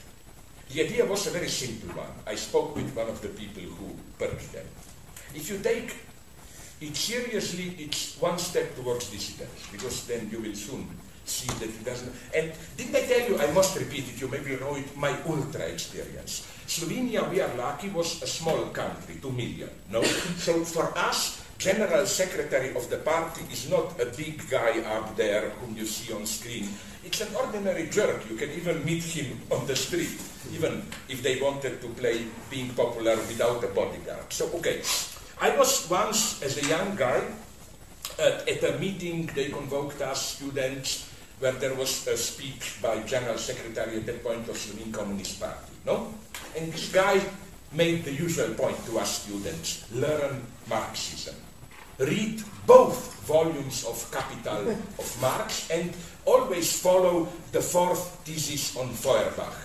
The idea was a very simple one. I spoke with one of the people who purged them. If you take it seriously, it's one step towards dissidence, because then you will soon see that it doesn't. And didn't I tell you, I must repeat it, you maybe you know it, my ultra experience. Slovenia, we are lucky, was a small country, two million, no? so for us, general secretary of the party is not a big guy up there whom you see on screen. It's an ordinary jerk. You can even meet him on the street, even if they wanted to play being popular without a bodyguard. So, okay. I was once, as a young guy, at, at a meeting, they convoked us students, where there was a speech by General Secretary at that point of Slovene Communist Party, no? And this guy made the usual point to us students, learn Marxism. Read both volumes of Capital of Marx and always follow the fourth thesis on Feuerbach.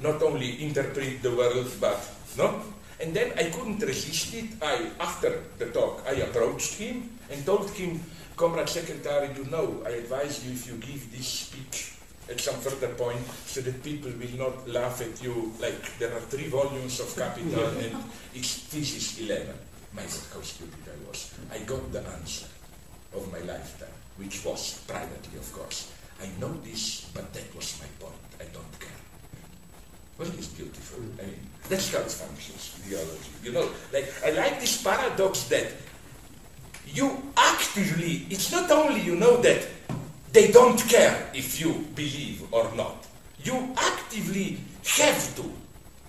Not only interpret the world, but, no? And then I couldn't resist it. I, after the talk, I approached him and told him, Comrade Secretary, you know, I advise you if you give this speech at some further point so that people will not laugh at you like there are three volumes of Capital and it's thesis 11. My God, how stupid I. I got the answer of my lifetime, which was privately, of course. I know this, but that was my point. I don't care. Wasn't this beautiful? I mean, that's how it functions, ideology. You know, like I like this paradox that you actively, it's not only you know that they don't care if you believe or not. You actively have to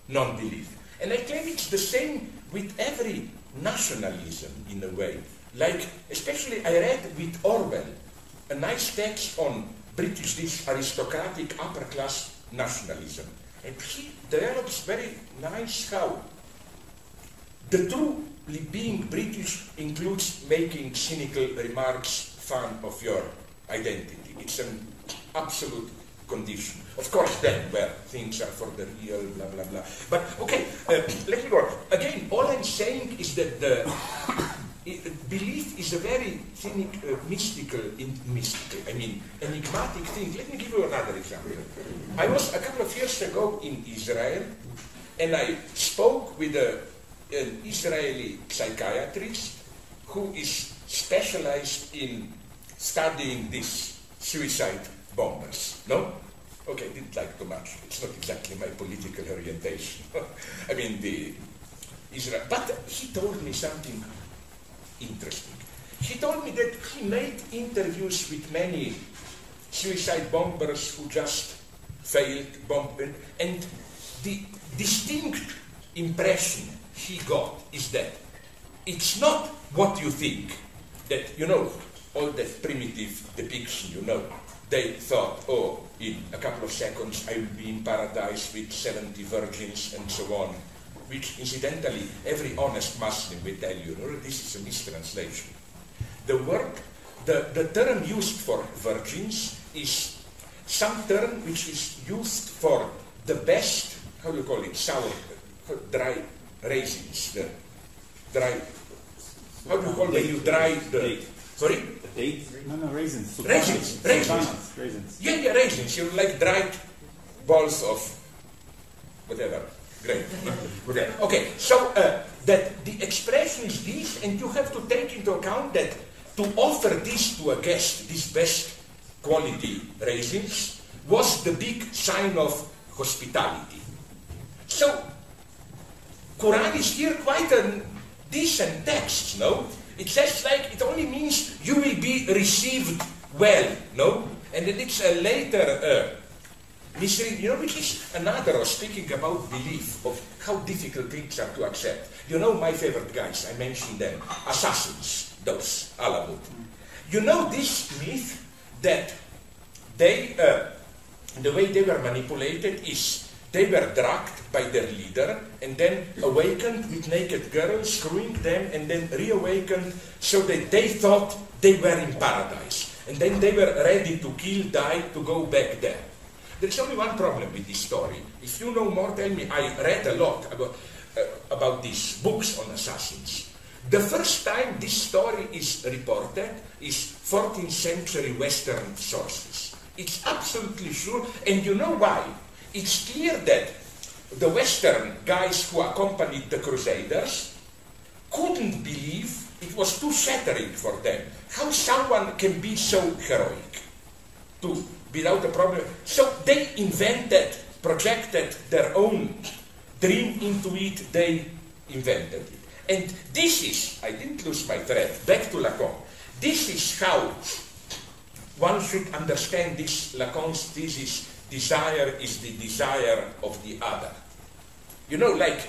non-believe. And I claim it's the same with every nationalism in a way. Like, especially I read with Orwell a nice text on British, this aristocratic upper class nationalism. And he develops very nice how the truly being British includes making cynical remarks fun of your identity. It's an absolute condition. Of course, then, where things are for the real, blah, blah, blah. But, okay, uh, let me go. Again, all I'm saying is that the belief is a very uh, mystical, in, mystical, I mean, enigmatic thing. Let me give you another example. I was a couple of years ago in Israel, and I spoke with a, an Israeli psychiatrist who is specialized in studying this suicide bombers. No? Okay, didn't like too much. It's not exactly my political orientation. I mean, the Israel. But he told me something interesting. He told me that he made interviews with many suicide bombers who just failed bombing, and the distinct impression he got is that it's not what you think that you know all that primitive depiction you know they thought oh in a couple of seconds i will be in paradise with 70 virgins and so on which incidentally every honest muslim will tell you no, this is a mistranslation. The word the, the term used for virgins is some term which is used for the best how do you call it sour dry raisins the dry how do you call when you dry the sorry Date? No, no, raisins. Raisins, raisins. Sultanas, raisins. Yeah, yeah, raisins. You like dried balls of whatever. Great. whatever. Okay, so uh, that the expression is this, and you have to take into account that to offer this to a guest, this best quality raisins, was the big sign of hospitality. So, Quran is here quite a decent text, no? It says like it only means you will be received well, no? And then it's a later uh, you know, which is another of speaking about belief of how difficult things are to accept. You know my favorite guys, I mentioned them, assassins, those, Alamut. You know this myth that they, uh, the way they were manipulated is they were drugged by their leader and then awakened with naked girls, screwing them, and then reawakened so that they thought they were in paradise. And then they were ready to kill, die, to go back there. There's only one problem with this story. If you know more, tell me. I read a lot about, uh, about these books on assassins. The first time this story is reported is 14th century Western sources. It's absolutely sure, and you know why? It's clear that the Western guys who accompanied the Crusaders couldn't believe it was too shattering for them. How someone can be so heroic to without a problem. So they invented, projected their own dream into it, they invented it. And this is, I didn't lose my thread, back to Lacan. This is how one should understand this Lacan's thesis desire is the desire of the other. You know, like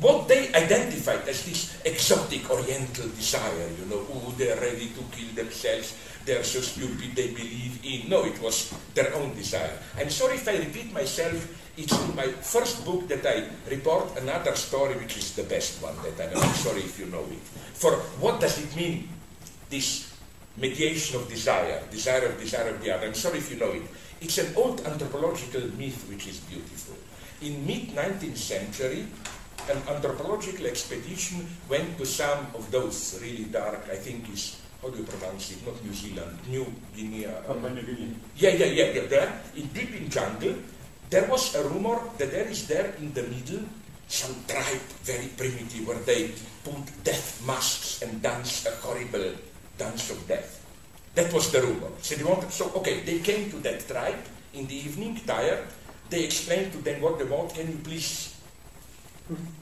what they identified as this exotic oriental desire, you know, oh, they're ready to kill themselves, they're so stupid, they believe in. No, it was their own desire. I'm sorry if I repeat myself, it's in my first book that I report another story, which is the best one that I know. I'm sorry if you know it. For what does it mean, this mediation of desire, desire of desire of the other? I'm sorry if you know it. It's an old anthropological myth which is beautiful. In mid-19th century, an anthropological expedition went to some of those really dark, I think is, how do you pronounce it? Not New Zealand, New Guinea. uh, New Guinea. yeah, yeah, yeah, yeah. There, in deep in jungle, there was a rumor that there is there in the middle some tribe, very primitive, where they put death masks and dance a horrible dance of death. That was the rumor. So they wanted, so okay, they came to that tribe in the evening, tired. They explained to them what they want. Can you please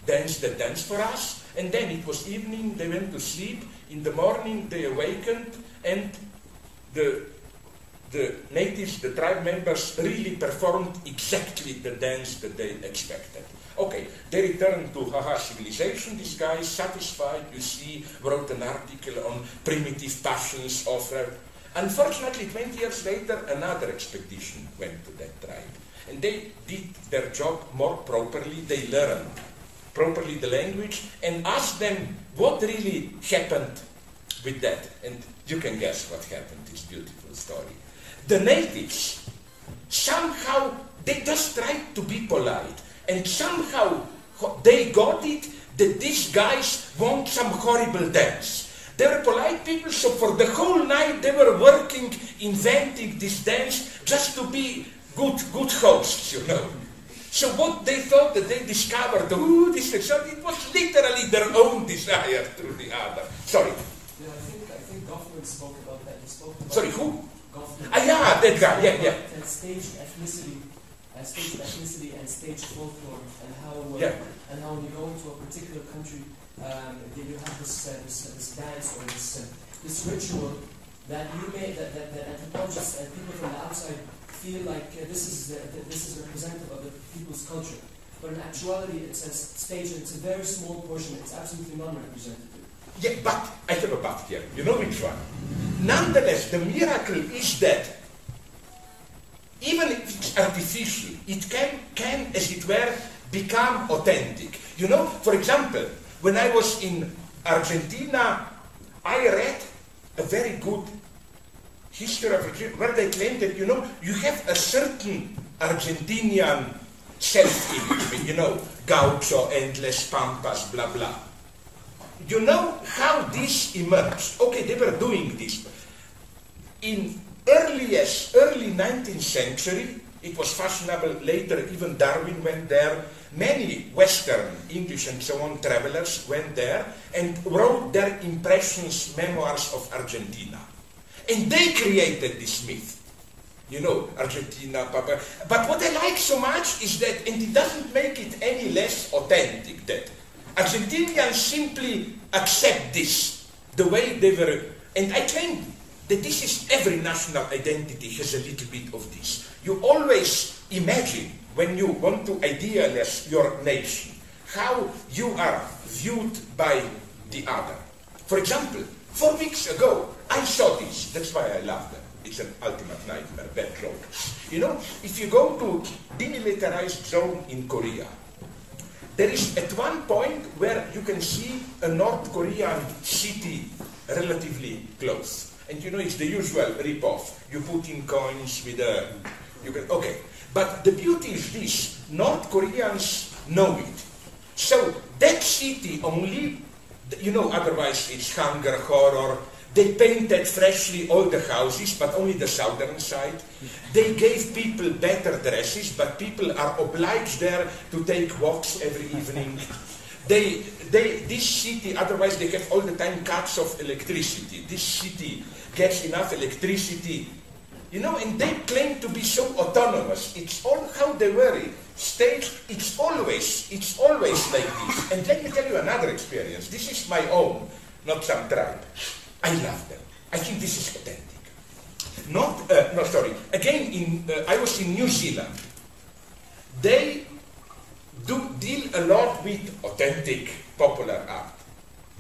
dance the dance for us? And then it was evening. They went to sleep. In the morning, they awakened, and the the natives, the tribe members, really performed exactly the dance that they expected. Okay, they returned to Haha civilization, these guys, satisfied, you see, wrote an article on primitive passions of... Unfortunately, 20 years later, another expedition went to that tribe. And they did their job more properly, they learned properly the language, and asked them what really happened with that. And you can guess what happened, this beautiful story. The natives, somehow, they just tried to be polite. And somehow they got it that these guys want some horrible dance. They were polite people, so for the whole night they were working, inventing this dance just to be good, good hosts, you know. So what they thought that they discovered, ooh, this is, so it was literally their own desire through the other. Sorry, Yeah, I think I think Goffman spoke about that. He spoke about sorry, who? Goffman. Ah, yeah, that guy, yeah, yeah. And staged ethnicity, uh, staged ethnicity and staged folklore, and how uh, Yeah. and how when you go into a particular country, um, you you have this uh, this, uh, this dance or this uh, this ritual that you may that, that, that anthropologists and people from the outside feel like uh, this is this is representative of the people's culture. But in actuality, it's a stage and it's a very small portion. It's absolutely non-representative. Yeah, but I have a but here. You know which one? Nonetheless, the miracle is that even if it's artificial, it can, can, as it were, become authentic. You know, for example, when I was in Argentina, I read a very good history of Argentina where they claim that, you know, you have a certain Argentinian self-image, you know, gaucho, endless pampas, blah, blah. You know how this emerged? Okay, they were doing this. In earliest, early 19th century, it was fashionable, later even Darwin went there, many Western, English and so on travelers went there and wrote their impressions, memoirs of Argentina. And they created this myth. You know, Argentina, Papa. But what I like so much is that, and it doesn't make it any less authentic, that Argentinians simply accept this the way they were. And I claim that this is every national identity has a little bit of this. You always imagine when you want to idealize your nation how you are viewed by the other. For example, four weeks ago, I saw this. That's why I love them. It's an ultimate nightmare, bad joke. You know, if you go to demilitarized zone in Korea, there is at one point where you can see a North Korean city relatively close. And you know, it's the usual rip-off. You put in coins with a, you can, okay. But the beauty is this, North Koreans know it. So that city only, you know, otherwise it's hunger, horror. They painted freshly all the houses, but only the southern side. They gave people better dresses, but people are obliged there to take walks every evening. They, they, this city, otherwise they have all the time cuts of electricity. This city gets enough electricity, you know, and they claim to be so autonomous. It's all how they were it. It's always, it's always like this. And let me tell you another experience. This is my own, not some tribe. I love them. I think this is authentic. Not, uh, no, sorry. Again, in, uh, I was in New Zealand. They do deal a lot with authentic popular art.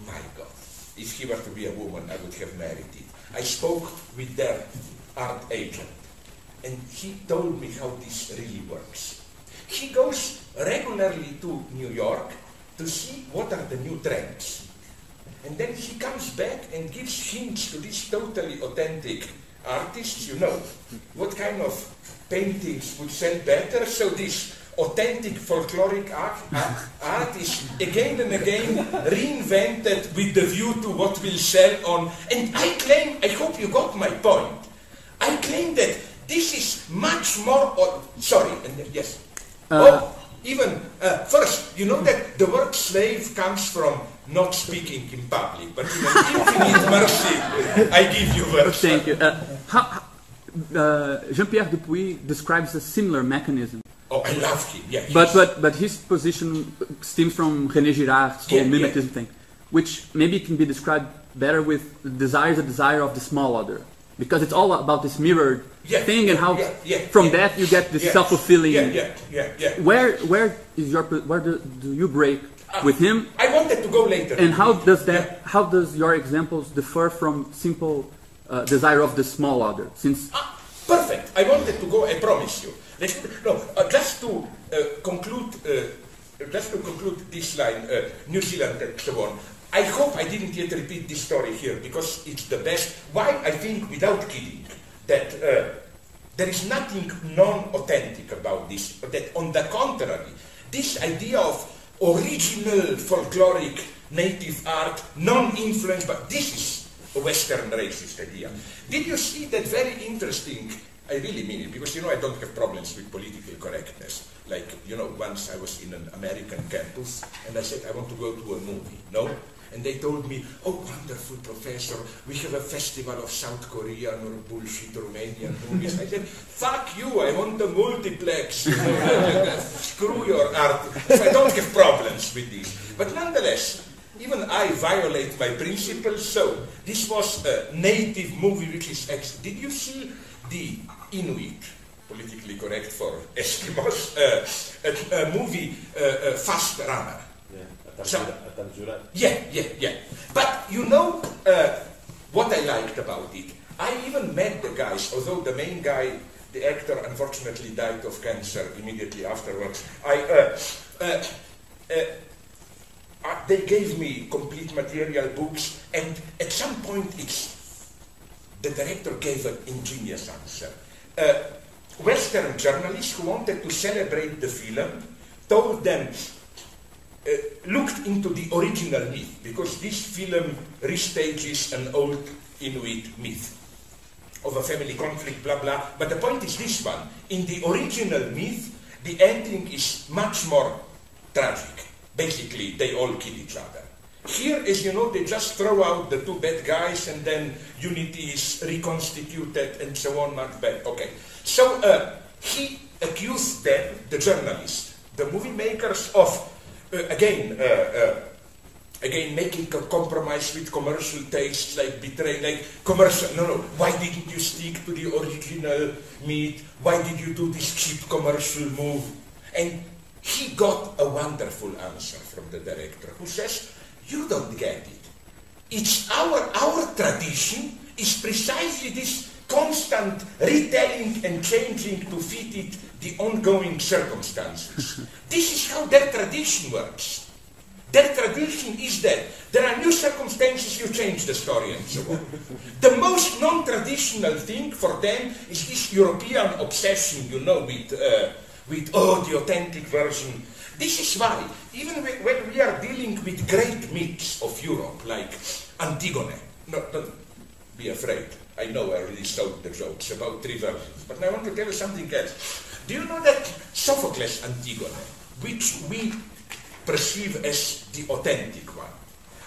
My God, if he were to be a woman, I would have married it. I spoke with their art agent, and he told me how this really works. He goes regularly to New York to see what are the new trends. And then he comes back and gives hints to these totally authentic artists, you know, what kind of paintings would sell better. So this authentic folkloric art, art, is again and again reinvented with the view to what will sell on. And I claim, I hope you got my point. I claim that this is much more, au- sorry, yes. oh, even uh, first, you know that the word slave comes from not speaking in public, but in an infinite mercy, I give you words. Thank you. Uh, uh, Jean-Pierre Dupuy describes a similar mechanism, Oh, I love him. Yeah. but but but his position stems from René Girard's whole Yeah, yeah. mimetism thing, which maybe can be described better with desire is a desire of the small other, because it's all about this mirrored Yeah, thing and how yeah, yeah, from yeah. that you get this Yeah. self-fulfilling. Yeah, yeah, yeah, yeah. Where where is your where do, do you break with him, I wanted to go later. and how does that how does your examples differ from simple uh, desire of the small other? Since Ah, perfect. I wanted to go. I promise you. Let's, no, uh, just to uh, conclude, uh, just to conclude this line, uh, New Zealand and so on. I hope I didn't yet repeat this story here because it's the best. Why I think, without kidding, that there is nothing non-authentic about this. That on the contrary, this idea of original folkloric native art, non-influenced, but this is a Western racist idea. Did you see that very interesting? I really mean it because you know I don't have problems with political correctness. Like you know, once I was in an American campus and I said I want to go to a movie. No, and they told me, oh, wonderful professor, we have a festival of South Korean or bullshit Romanian movies. I said, fuck you, I want a multiplex. Screw your art. So I don't have problems with this. But nonetheless, even I violate my principles. So this was a native movie which is ex- Did you see the Inuit? Politically correct for Eskimos, uh, a, a movie, uh, uh, Fast Runner. Yeah, So-. Yeah, yeah, yeah. But you know uh, what I liked about it? I even met the guys, although the main guy, the actor, unfortunately died of cancer immediately afterwards. I, uh, uh, uh, uh, they gave me complete material books, and at some point, it's the director gave an ingenious answer. Uh, Western journalists who wanted to celebrate the film told them uh, looked into the original myth because this film restages an old Inuit myth of a family conflict, blah blah. But the point is this one: in the original myth, the ending is much more tragic. Basically, they all kill each other. Here, as you know, they just throw out the two bad guys and then unity is reconstituted and so on, much better. Okay. So uh, he accused them, the journalists, the movie makers, of uh, again, uh, uh, again making a compromise with commercial tastes, like betray, like commercial. No, no. Why didn't you stick to the original meat? Why did you do this cheap commercial move? And he got a wonderful answer from the director, who says, "You don't get it. It's our our tradition is precisely this." Constant retelling and changing to fit it the ongoing circumstances. this is how their tradition works. Their tradition is that there are new circumstances, you change the story and so on. the most non-traditional thing for them is this European obsession, you know, with, uh, with oh, the authentic version. This is why, even when we are dealing with great myths of Europe, like Antigone, no, don't be afraid. I know I already sold the jokes about three versions, but I want to tell you something else. Do you know that Sophocles' Antigone, which we perceive as the authentic one,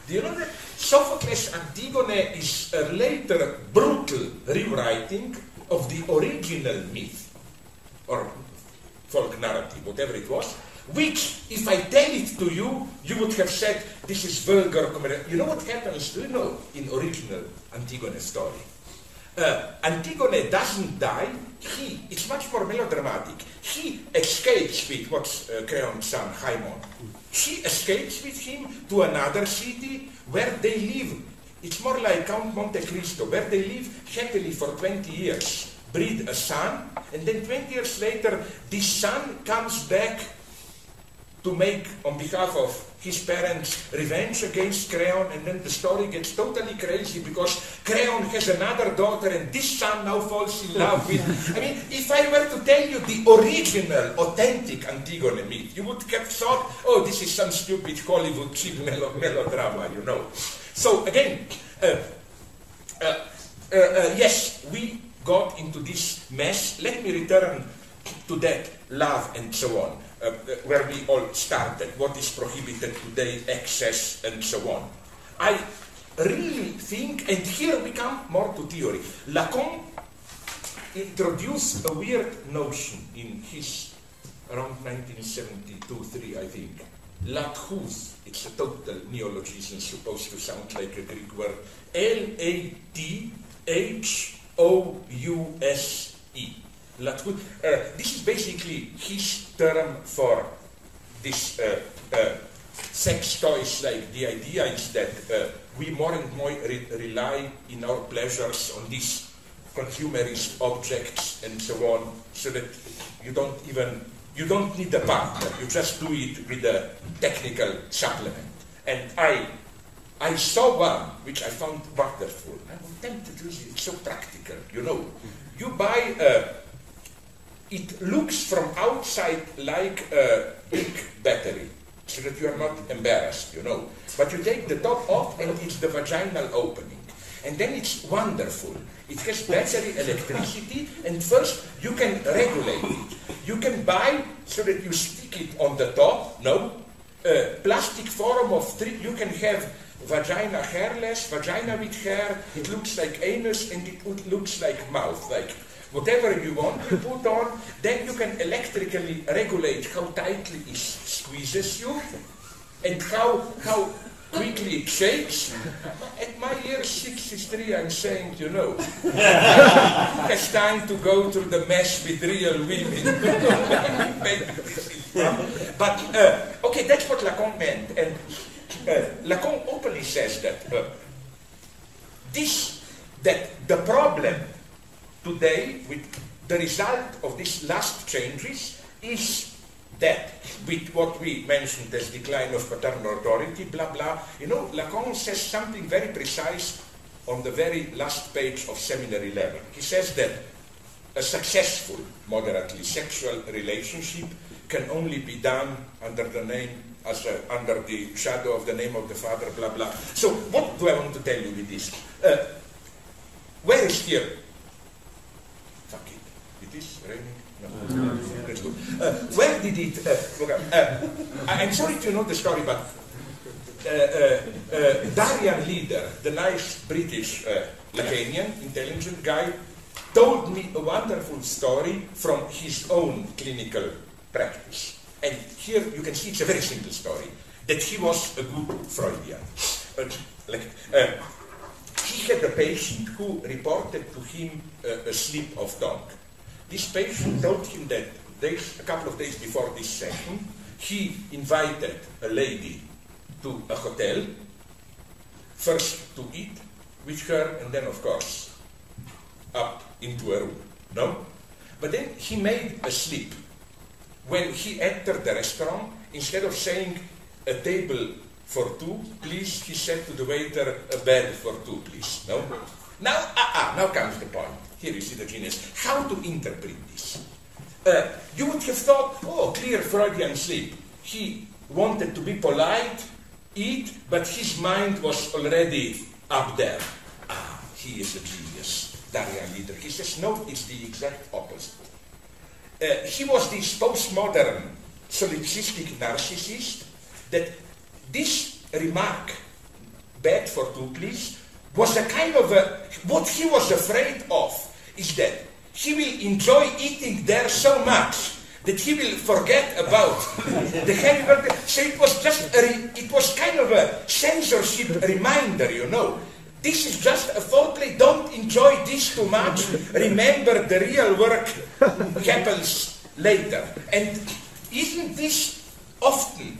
do you know that Sophocles' Antigone is a later brutal rewriting of the original myth, or folk narrative, whatever it was, which, if I tell it to you, you would have said, this is vulgar. commer-" You know what happens, do you know, in original Antigone story? Uh, Antigone doesn't die. He, it's much more melodramatic. He escapes with what's uh, Creon's son, Haimon. She escapes with him to another city where they live. It's more like Count Monte Cristo, where they live happily for 20 years, breed a son, and then 20 years later, this son comes back to make, on behalf of his parents, revenge against Creon, and then the story gets totally crazy because Creon has another daughter, and this son now falls in love with. I mean, if I were to tell you the original, authentic Antigone myth, you would have thought, oh, this is some stupid Hollywood cheap melo- melodrama, you know. So again, uh, uh, uh, uh, yes, we got into this mess. Let me return to that love and so on, uh, uh, where we all started. What is prohibited today, excess, and so on. I really think, and here we come more to theory. Lacan introduced a weird notion in his around 1972-3, I think. Lathouse, it's a total neologism supposed to sound like a Greek word. L-A-T-H-O-U-S-E. Lathouse. Uh, this is basically his term for this uh, uh, sex toys. Like the idea is that we more and more re- rely in our pleasures on these consumerist objects and so on, so that you don't even you don't need a partner. You just do it with a technical supplement. And I I saw one which I found wonderful. I was tempted to use it. It's so practical, you know. You buy a it looks from outside like a big battery. so that you are not embarrassed, you know. But you take the top off and it's the vaginal opening. And then it's wonderful. It has battery electricity, and first you can regulate it. You can buy so that you stick it on the top, no? Uh, plastic form of three, you can have vagina hairless, vagina with hair, it looks like anus, and it looks like mouth, like whatever you want you put on, then you can electrically regulate how tightly it squeezes you, and how, how quickly it shakes. At my year 63, I'm saying, you know, it's time to go through the mess with real women. but, uh, okay, that's what Lacan meant. And uh, Lacan openly says that uh, this, that the problem today with the result of these last changes is that with what we mentioned as decline of paternal authority, blah, blah, you know, Lacan says something very precise on the very last page of Seminar 11. He says that a successful, moderately sexual relationship can only be done under the name, as a, under the shadow of the name of the father, blah, blah. So what do I want to tell you with this? Uh, where is here? Fuck it. It is raining? No. Uh, where did it... Uh, uh, I'm sorry to know the story, but uh, uh, Darian Leader, the nice British Lacanian, intelligent guy, told me a wonderful story from his own clinical practice. And here you can see it's a very simple story that he was a good Freudian. Like, he had a patient who reported to him uh, a slip of tongue. This patient told him that days, a couple of days before this session, he invited a lady to a hotel, first to eat with her, and then, of course, up into a room. No? But then he made a slip. When he entered the restaurant, instead of saying a table for two, please, he said to the waiter, a bed for two, please. No? Now, ah, ah, now comes the point. Here you see the genius. How to interpret this? Uh, you would have thought, oh, clear Freudian slip. He wanted to be polite, eat, but his mind was already up there. Ah, he is a genius, Darian Leader. He says, no, it's the exact opposite. Uh, he was this postmodern solipsistic narcissist that this remark, bad for two was a kind of a, what he was afraid of is that he will enjoy eating there so much that he will forget about the heavy burden. So it was just a, re- it was kind of a censorship reminder, you know. This is just a foreplay. Don't enjoy this too much. Remember, the real work happens later. And isn't this often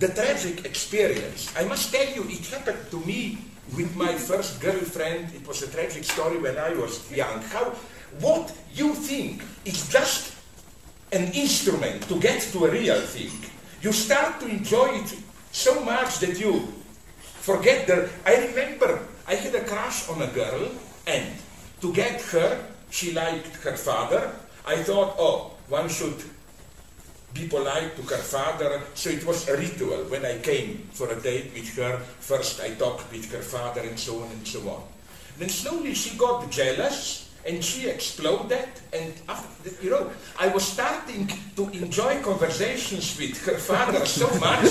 the tragic experience? I must tell you, it happened to me with my first girlfriend. It was a tragic story when I was young. How, what you think is just an instrument to get to a real thing. You start to enjoy it so much that you forget the. I remember I had a crush on a girl, and to get her, she liked her father. I thought, oh, one should be polite to her father. So it was a ritual. When I came for a date with her, first I talked with her father and so on and so on. Then slowly she got jealous and she exploded. And after, you know, I was starting to enjoy conversations with her father so much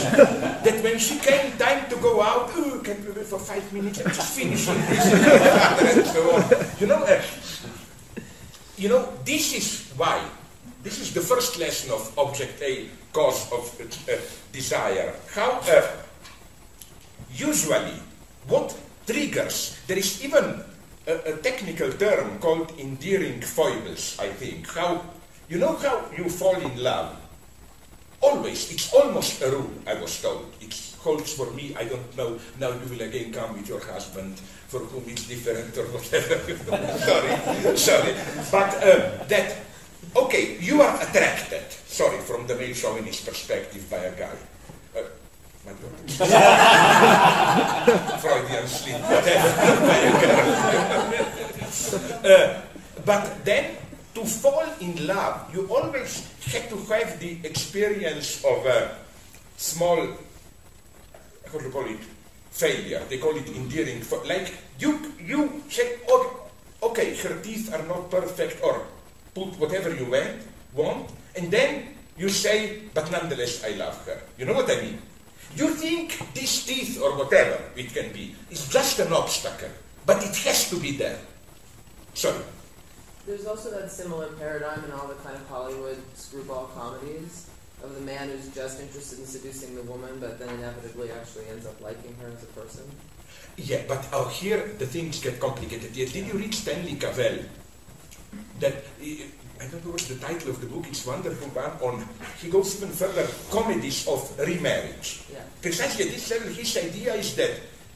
that when she came time to go out, oh, can we wait for five minutes? I'm just finishing this with her father and so on. You know, uh, you know, this is why. This is the first lesson of Object A, cause of uh, desire. How, uh, usually, what triggers, there is even a, a technical term called endearing foibles, I think. How, you know how you fall in love? Always, it's almost a rule, I was told. It holds for me, I don't know, now you will again come with your husband, for whom it's different or whatever. sorry, sorry. But uh, that, okay, you are attracted, sorry, from the male chauvinist perspective by a guy. Uh, my God. Freudian slip, whatever. by a girl. uh, but then, to fall in love, you always have to have the experience of a small, how do you call it, failure. They call it endearing. Like you, you say, okay, her teeth are not perfect, or put whatever you want, want, and then you say, but nonetheless, I love her. You know what I mean? You think these teeth or whatever it can be is just an obstacle, but it has to be there. Sorry. There's also that similar paradigm in all the kind of Hollywood screwball comedies of the man who's just interested in seducing the woman, but then inevitably actually ends up liking her as a person. Yeah, but out here the things get complicated. Did you read Stanley Cavell? That I don't know what's the title of the book. It's wonderful one on. He goes even further. Comedies of remarriage. Yeah. Precisely at this level, his idea is that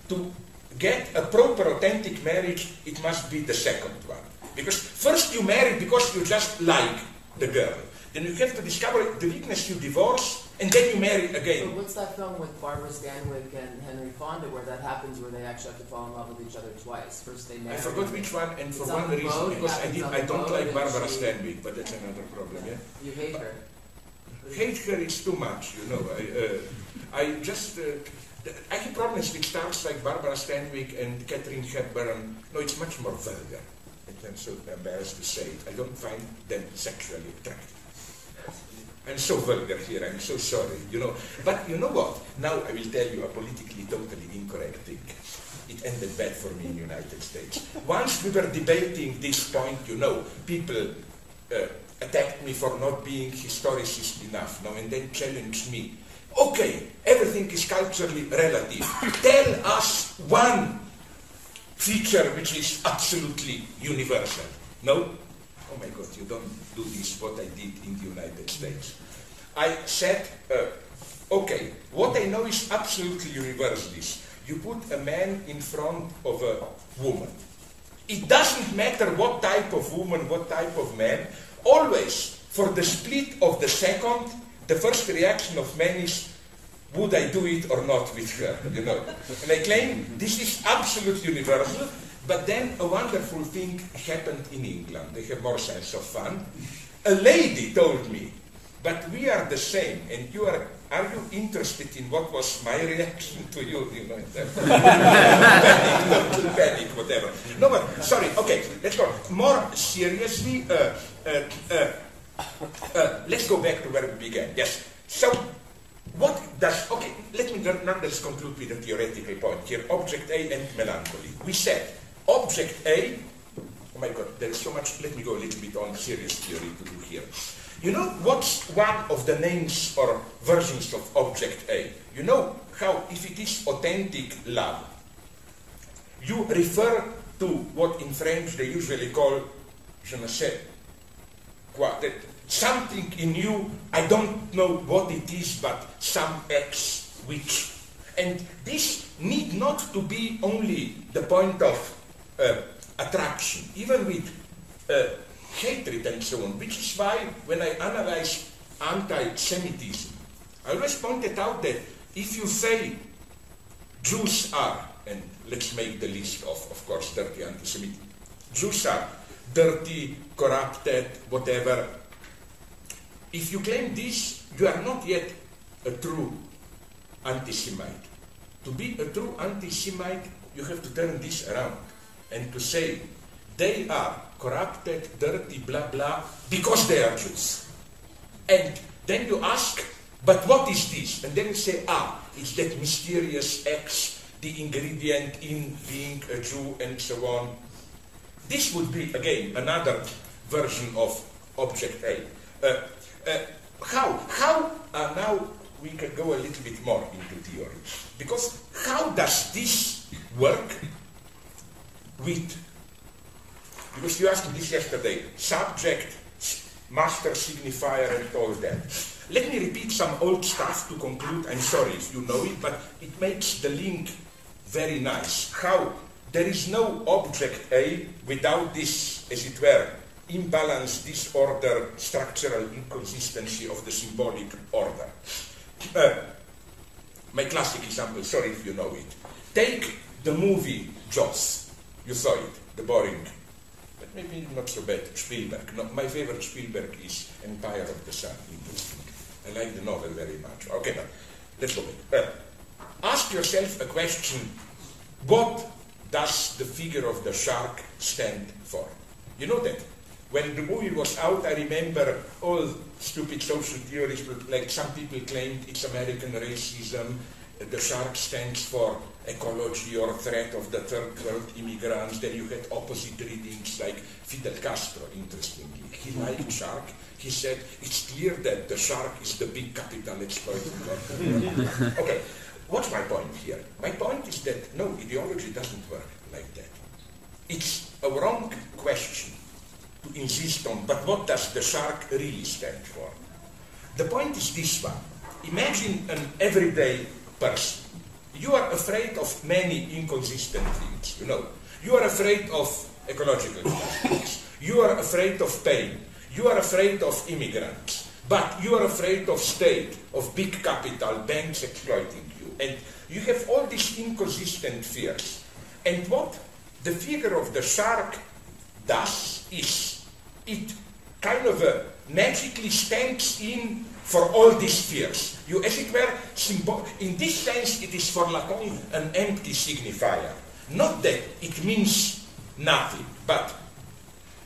to get a proper, authentic marriage, it must be the second one. Because first you marry because you just like the girl. Then you have to discover the weakness, you divorce, and then you marry again. But what's that film with Barbara Stanwyck and Henry Fonda where that happens where they actually have to fall in love with each other twice? First they marry. I forgot which one, and for one reason, because I did, I don't like Barbara she- Stanwyck, but that's another problem. Yeah, You hate her. hate her is too much, you know. I, uh, I just, uh, I have problems with stars like Barbara Stanwyck and Katharine Hepburn. No, it's much more vulgar. I'm so embarrassed to say it. I don't find them sexually attractive. I'm so vulgar here. I'm so sorry, you know. But you know what? Now I will tell you a politically totally incorrect thing. It ended bad for me in the United States. Once we were debating this point, you know, people uh, attacked me for not being historicist enough, no, and then challenged me. Okay, everything is culturally relative. Tell us one feature which is absolutely universal. No? Oh my God, you don't do this what I did in the United States. I said, uh, okay, what I know is absolutely universal you put a man in front of a woman. It doesn't matter what type of woman, what type of man, always for the split of the second, the first reaction of men is, would I do it or not with her, you know? And I claim this is absolute universal, but then a wonderful thing happened in England. They have more sense of fun. A lady told me, but we are the same, and you are, are you interested in what was my reaction to you? You know, panic, total panic, whatever. No, but, sorry, okay, let's go. More seriously, uh, uh, uh, uh, let's go back to where we began. Yes. So, what does, okay, let me nonetheless conclude with a theoretical point here. Object A and melancholy. We said, object A, oh my god, there is so much, let me go a little bit on serious theory to do here. You know what's one of the names or versions of object A? You know how, if it is authentic love, you refer to what in French they usually call je ne sais quoi, that something in you, I don't know what it is, but some X which. And this need not to be only the point of uh, attraction, even with uh, hatred and so on, which is why when I analyze anti-Semitism, I always pointed out that if you say Jews are, and let's make the list of, of course, dirty anti-Semitic, Jews are dirty, corrupted, whatever. If you claim this, you are not yet a true anti-Semite. To be a true anti-Semite, you have to turn this around and to say they are corrupted, dirty, blah, blah, because they are Jews. And then you ask, but what is this? And then you say, ah, it's that mysterious X, the ingredient in being a Jew, and so on. This would be, again, another version of object A. Uh, uh, how? How? Uh, now we can go a little bit more into theory. Because how does this work with because you asked me this yesterday, subject, master signifier, and all that. Let me repeat some old stuff to conclude. I'm sorry if you know it, but it makes the link very nice. How there is no object A without this, as it were, imbalance, disorder, structural inconsistency of the symbolic order. Uh, my classic example, sorry if you know it. Take the movie Jaws. You saw it, the boring but maybe not so bad. Spielberg. No, my favorite Spielberg is Empire of the Sun. Interesting. I like the novel very much. Okay, but let's go back. Uh, ask yourself a question. What does the figure of the shark stand for? You know that? When the movie was out, I remember all stupid social theories, like some people claimed it's American racism, the shark stands for ecology or threat of the third world immigrants. Then you had opposite readings like Fidel Castro, interestingly. He liked shark. He said it's clear that the shark is the big capital exploiter. okay, what's my point here? My point is that no, ideology doesn't work like that. It's a wrong question to insist on, but what does the shark really stand for? The point is this one. Imagine an everyday person. You are afraid of many inconsistent things, you know. You are afraid of ecological justice. You are afraid of pain. You are afraid of immigrants. But you are afraid of state, of big capital, banks exploiting you. And you have all these inconsistent fears. And what the figure of the shark does is it kind of uh, magically stands in for all these fears. You, as it were, in this sense, it is for Lacan an empty signifier. Not that it means nothing, but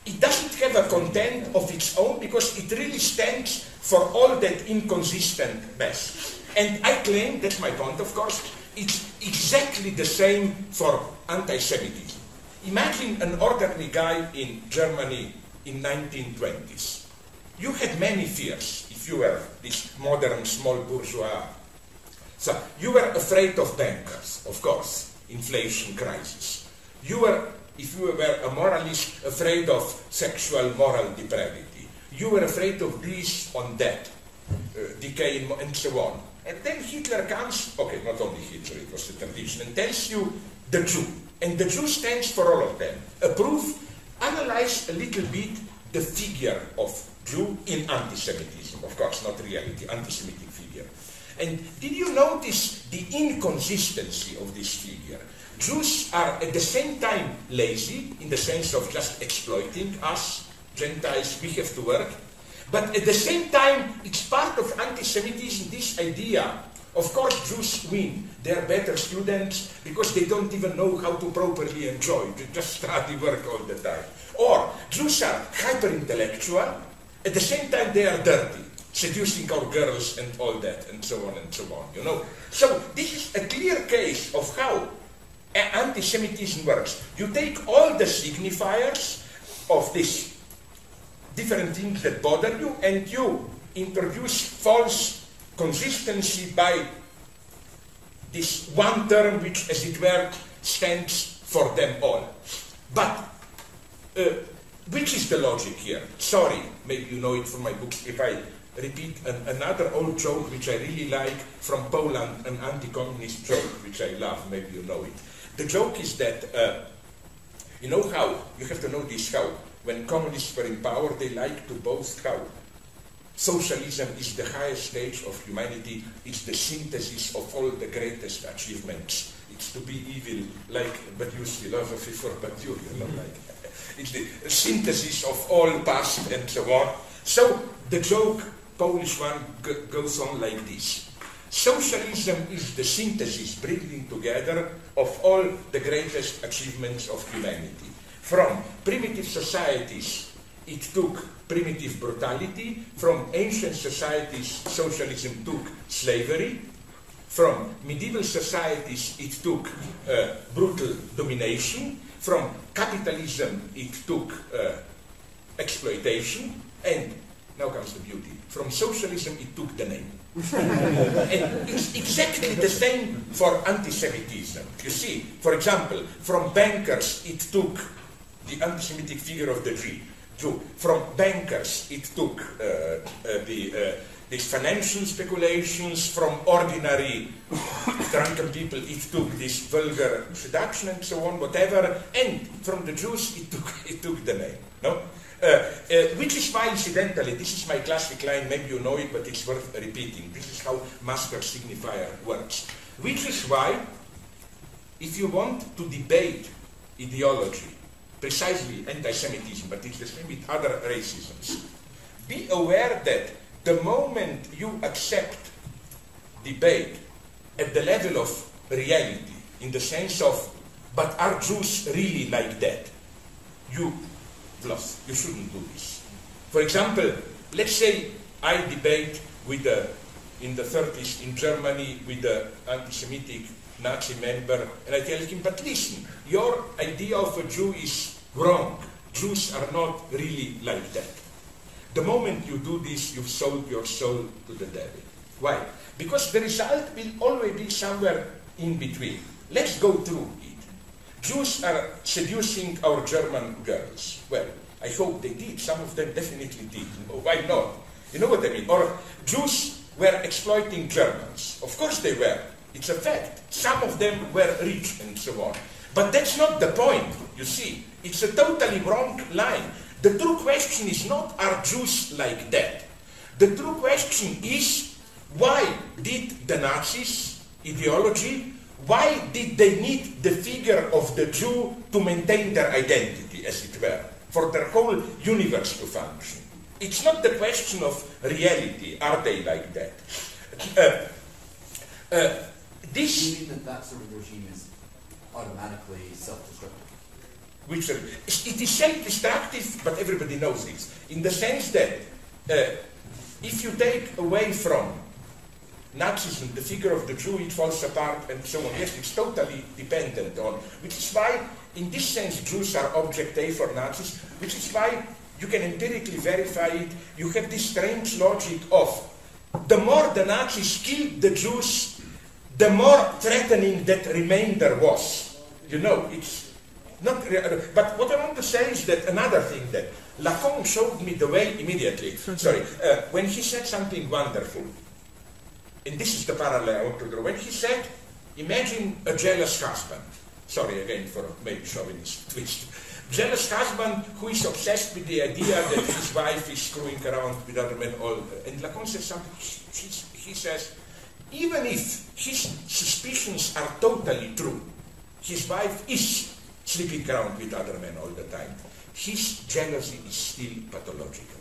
it doesn't have a content of its own because it really stands for all that inconsistent mess. And I claim, that's my point, of course, it's exactly the same for anti Semitism. Imagine an ordinary guy in Germany in 1920s. You had many fears you were this modern small bourgeois. So you were afraid of bankers, of course, inflation crisis. You were, if you were a moralist, afraid of sexual moral depravity. You were afraid of this on that, uh, decay and so on. And then Hitler comes, okay, not only Hitler, it was the tradition, and tells you the Jew. And the Jew stands for all of them. A proof, analyze a little bit the figure of Jew in anti-Semitism, of course, not reality, anti-Semitic figure. And did you notice the inconsistency of this figure? Jews are at the same time lazy, in the sense of just exploiting us, Gentiles, we have to work, but at the same time, it's part of anti-Semitism, this idea. Of course, Jews win. They're better students because they don't even know how to properly enjoy. They just study work all the time. Or Jews are hyper-intellectual. At the same time, they are dirty, seducing our girls and all that, and so on and so on. You know. So this is a clear case of how anti-Semitism works. You take all the signifiers of this different things that bother you, and you introduce false consistency by this one term which, as it were, stands for them all. But uh, which is the logic here? Sorry, maybe you know it from my books if I repeat an, another old joke which I really like from Poland, an anti-communist joke which I love, maybe you know it. The joke is that, uh, you know how, you have to know this how, when communists were in power, they like to boast how socialism is the highest stage of humanity, it's the synthesis of all the greatest achievements. It's to be evil, like Badiou's philosophy for Badiou, you know, like it's the synthesis of all past and so on. So the joke, Polish one, goes on like this. Socialism is the synthesis, bringing together of all the greatest achievements of humanity. From primitive societies, it took primitive brutality. From ancient societies, socialism took slavery. From medieval societies, it took uh, brutal domination. From capitalism, it took uh, exploitation. And now comes the beauty. From socialism, it took the name. and it's exactly the same for anti-Semitism. You see, for example, from bankers, it took the anti-Semitic figure of the Jew. From bankers, it took uh, uh, the, these financial speculations. From ordinary drunken people, it took this vulgar seduction and so on, whatever. And from the Jews, it took, it took the name. No? Uh, uh, which is why, incidentally, this is my classic line, maybe you know it, but it's worth repeating. This is how master signifier works. Which is why, if you want to debate ideology, precisely anti-Semitism, but it's the same with other racisms. Be aware that the moment you accept debate at the level of reality, in the sense of, but are Jews really like that? You bluff. You shouldn't do this. For example, let's say I debate with the, in the 30s in Germany with the anti-Semitic Nazi member, and I tell him, but listen, your idea of a Jew is wrong. Jews are not really like that. The moment you do this, you've sold your soul to the devil. Why? Because the result will always be somewhere in between. Let's go through it. Jews are seducing our German girls. Well, I hope they did. Some of them definitely did. Why not? You know what I mean? Or Jews were exploiting Germans. Of course they were. It's a fact. Some of them were rich and so on. But that's not the point, you see. It's a totally wrong line. The true question is not are Jews like that? The true question is why did the Nazis ideology, why did they need the figure of the Jew to maintain their identity, as it were, for their whole universe to function? It's not the question of reality, are they like that? Uh, uh, this you mean that that sort of regime is automatically self-destructive? Which are, it is self-destructive, but everybody knows this, in the sense that uh, if you take away from Nazism the figure of the Jew, it falls apart and so on. Yes, it's totally dependent on, which is why, in this sense, Jews are object A for Nazis, which is why you can empirically verify it. You have this strange logic of the more the Nazis killed the Jews, the more threatening that remainder was. You know, it's not, but what I want to say is that another thing that Lacan showed me the way immediately. Sorry, uh, when he said something wonderful, and this is the parallel I want to draw. When he said, "Imagine a jealous husband." Sorry again for maybe chauvinist twist. Jealous husband who is obsessed with the idea that his wife is screwing around with other men. All and Lacan says something. He, he says, even if his suspicions are totally true, his wife is sleeping around with other men all the time. His jealousy is still pathological.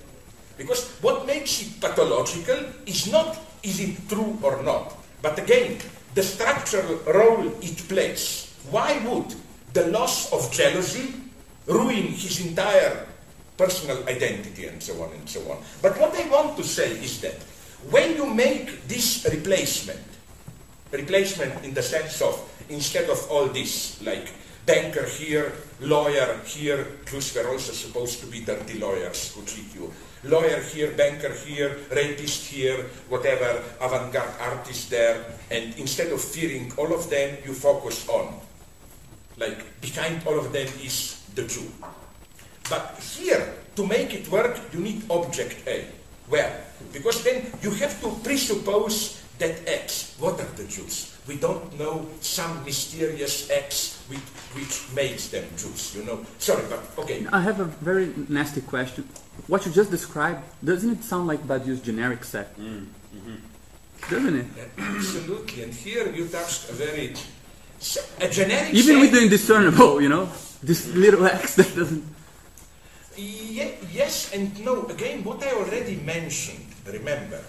Because what makes it pathological is not is it true or not, but again, the structural role it plays. Why would the loss of jealousy ruin his entire personal identity and so on and so on? But what I want to say is that when you make this replacement, replacement in the sense of instead of all this, like banker here, lawyer here, Jews were also supposed to be dirty lawyers who treat you. Lawyer here, banker here, rapist here, whatever, avant-garde artist there, and instead of fearing all of them, you focus on. Like, behind all of them is the Jew. But here, to make it work, you need object A. Well, Because then you have to presuppose that X. What are the Jews? We don't know some mysterious X which, which makes them Jews, you know. Sorry, but okay. I have a very nasty question. What you just described, doesn't it sound like Badiou's generic set? Mm, mm-hmm. Doesn't it? Absolutely. And here you touched a very a generic Even with the indiscernible, you know? This little X that doesn't. Ye- yes and no. Again, what I already mentioned, remember,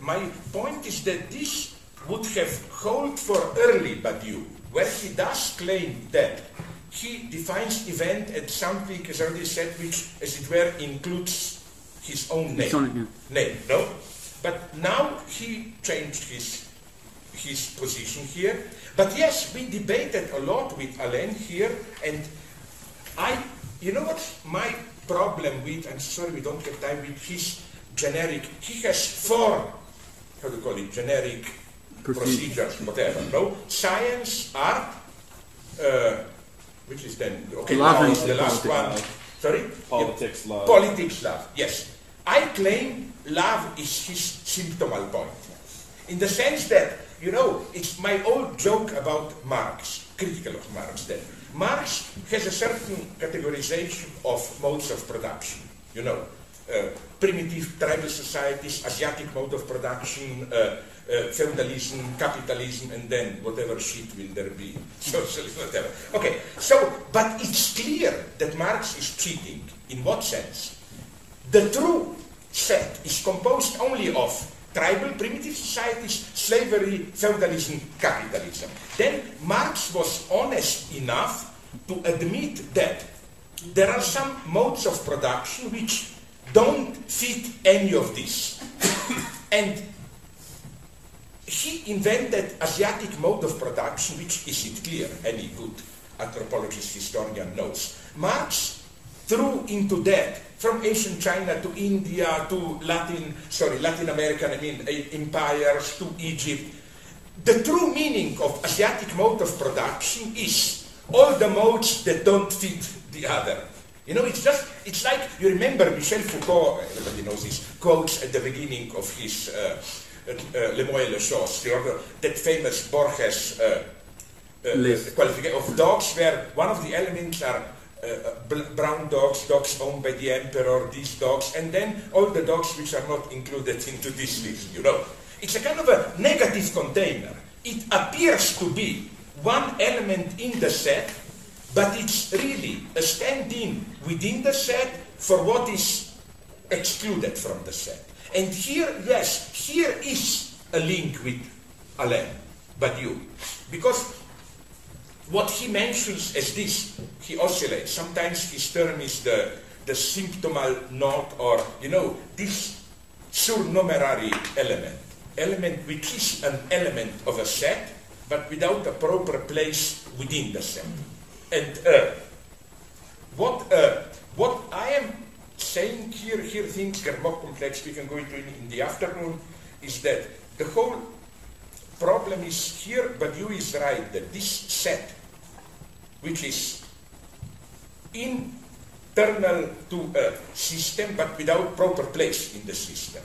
my point is that this would have hold for early Badiou, where he does claim that he defines event as something, as I already said, which, as it were, includes his own name. Only- Name, no? But now he changed his his position here. But yes, we debated a lot with Alain here, and I, you know what my problem with, I'm sorry we don't have time, with his generic, he has four, how do you call it, generic Procedure. procedures, whatever, no? Science, art, uh, which is then, okay, Love now and is the last politics. one. Sorry? Politics, love. Politics, love, yes. I claim love is his symptomal point. In the sense that, you know, it's my old joke about Marx, critical of Marx that Marx has a certain categorization of modes of production, you know, primitive tribal societies, Asiatic mode of production, uh, uh, feudalism, capitalism, and then whatever shit will there be, socialism, whatever. Okay, so, but it's clear that Marx is cheating. In what sense? The true set is composed only of tribal primitive societies, slavery, feudalism, capitalism. Then Marx was honest enough to admit that there are some modes of production which don't fit any of this. and he invented Asiatic mode of production, which is it clear, any good anthropologist, historian knows. Marx threw into that from ancient China to India to Latin, sorry, Latin American, I mean, empires to Egypt. The true meaning of Asiatic mode of production is all the modes that don't fit the other. You know, it's just, it's like, you remember Michel Foucault, everybody knows this, quotes at the beginning of his uh, uh, uh, Le Moy et le other, that famous Borges uh, uh, qualification of dogs where one of the elements are uh, uh, brown dogs, dogs owned by the emperor, these dogs, and then all the dogs which are not included into this list, you know. It's a kind of a negative container. It appears to be one element in the set, but it's really a stand-in within the set for what is excluded from the set. And here, yes, here is a link with Alain Badiou. Because what he mentions as this, he oscillates. Sometimes his term is the, the symptomal note or, you know, this surnumerary element. Element which is an element of a set, but without a proper place within the set. And uh, what, uh, what I am saying here, here things get more complex, we can go into it in the afternoon, is that the whole problem is here, but you is right, that this set, which is internal to a system, but without proper place in the system,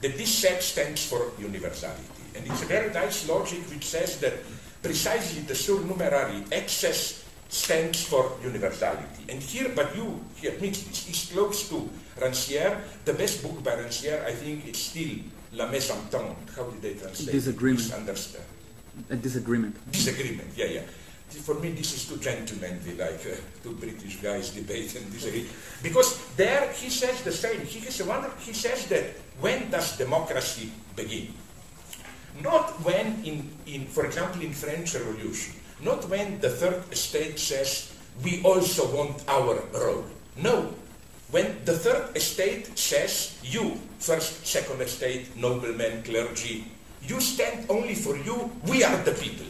that this set stands for universality. And it's a very nice logic which says that precisely the surnumerary excess stands for universality. And here, but you, he admits this, is close to Rancière. The best book by Rancière, I think, is still La Mésentente. How did they translate? Disagreement. Misunderstand. A disagreement. Disagreement, yeah, yeah. For me, this is too gentlemanly, like uh, two British guys debate and disagree. Because there he says the same. He, has a wonder, he says that when does democracy begin? Not when, in, in, for example, in French Revolution, not when the third estate says, we also want our role. No. When the third estate says, you, first, second estate, noblemen, clergy, you stand only for you, we are the people.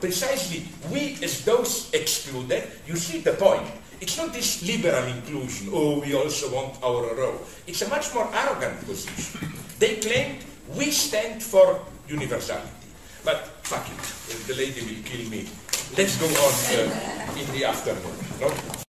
Precisely, we as those excluded, you see the point. It's not this liberal inclusion, oh, we also want our role. It's a much more arrogant position. They claimed, we stand for universality. But fuck it, the lady will kill me. Let's go on uh, in the afternoon. No?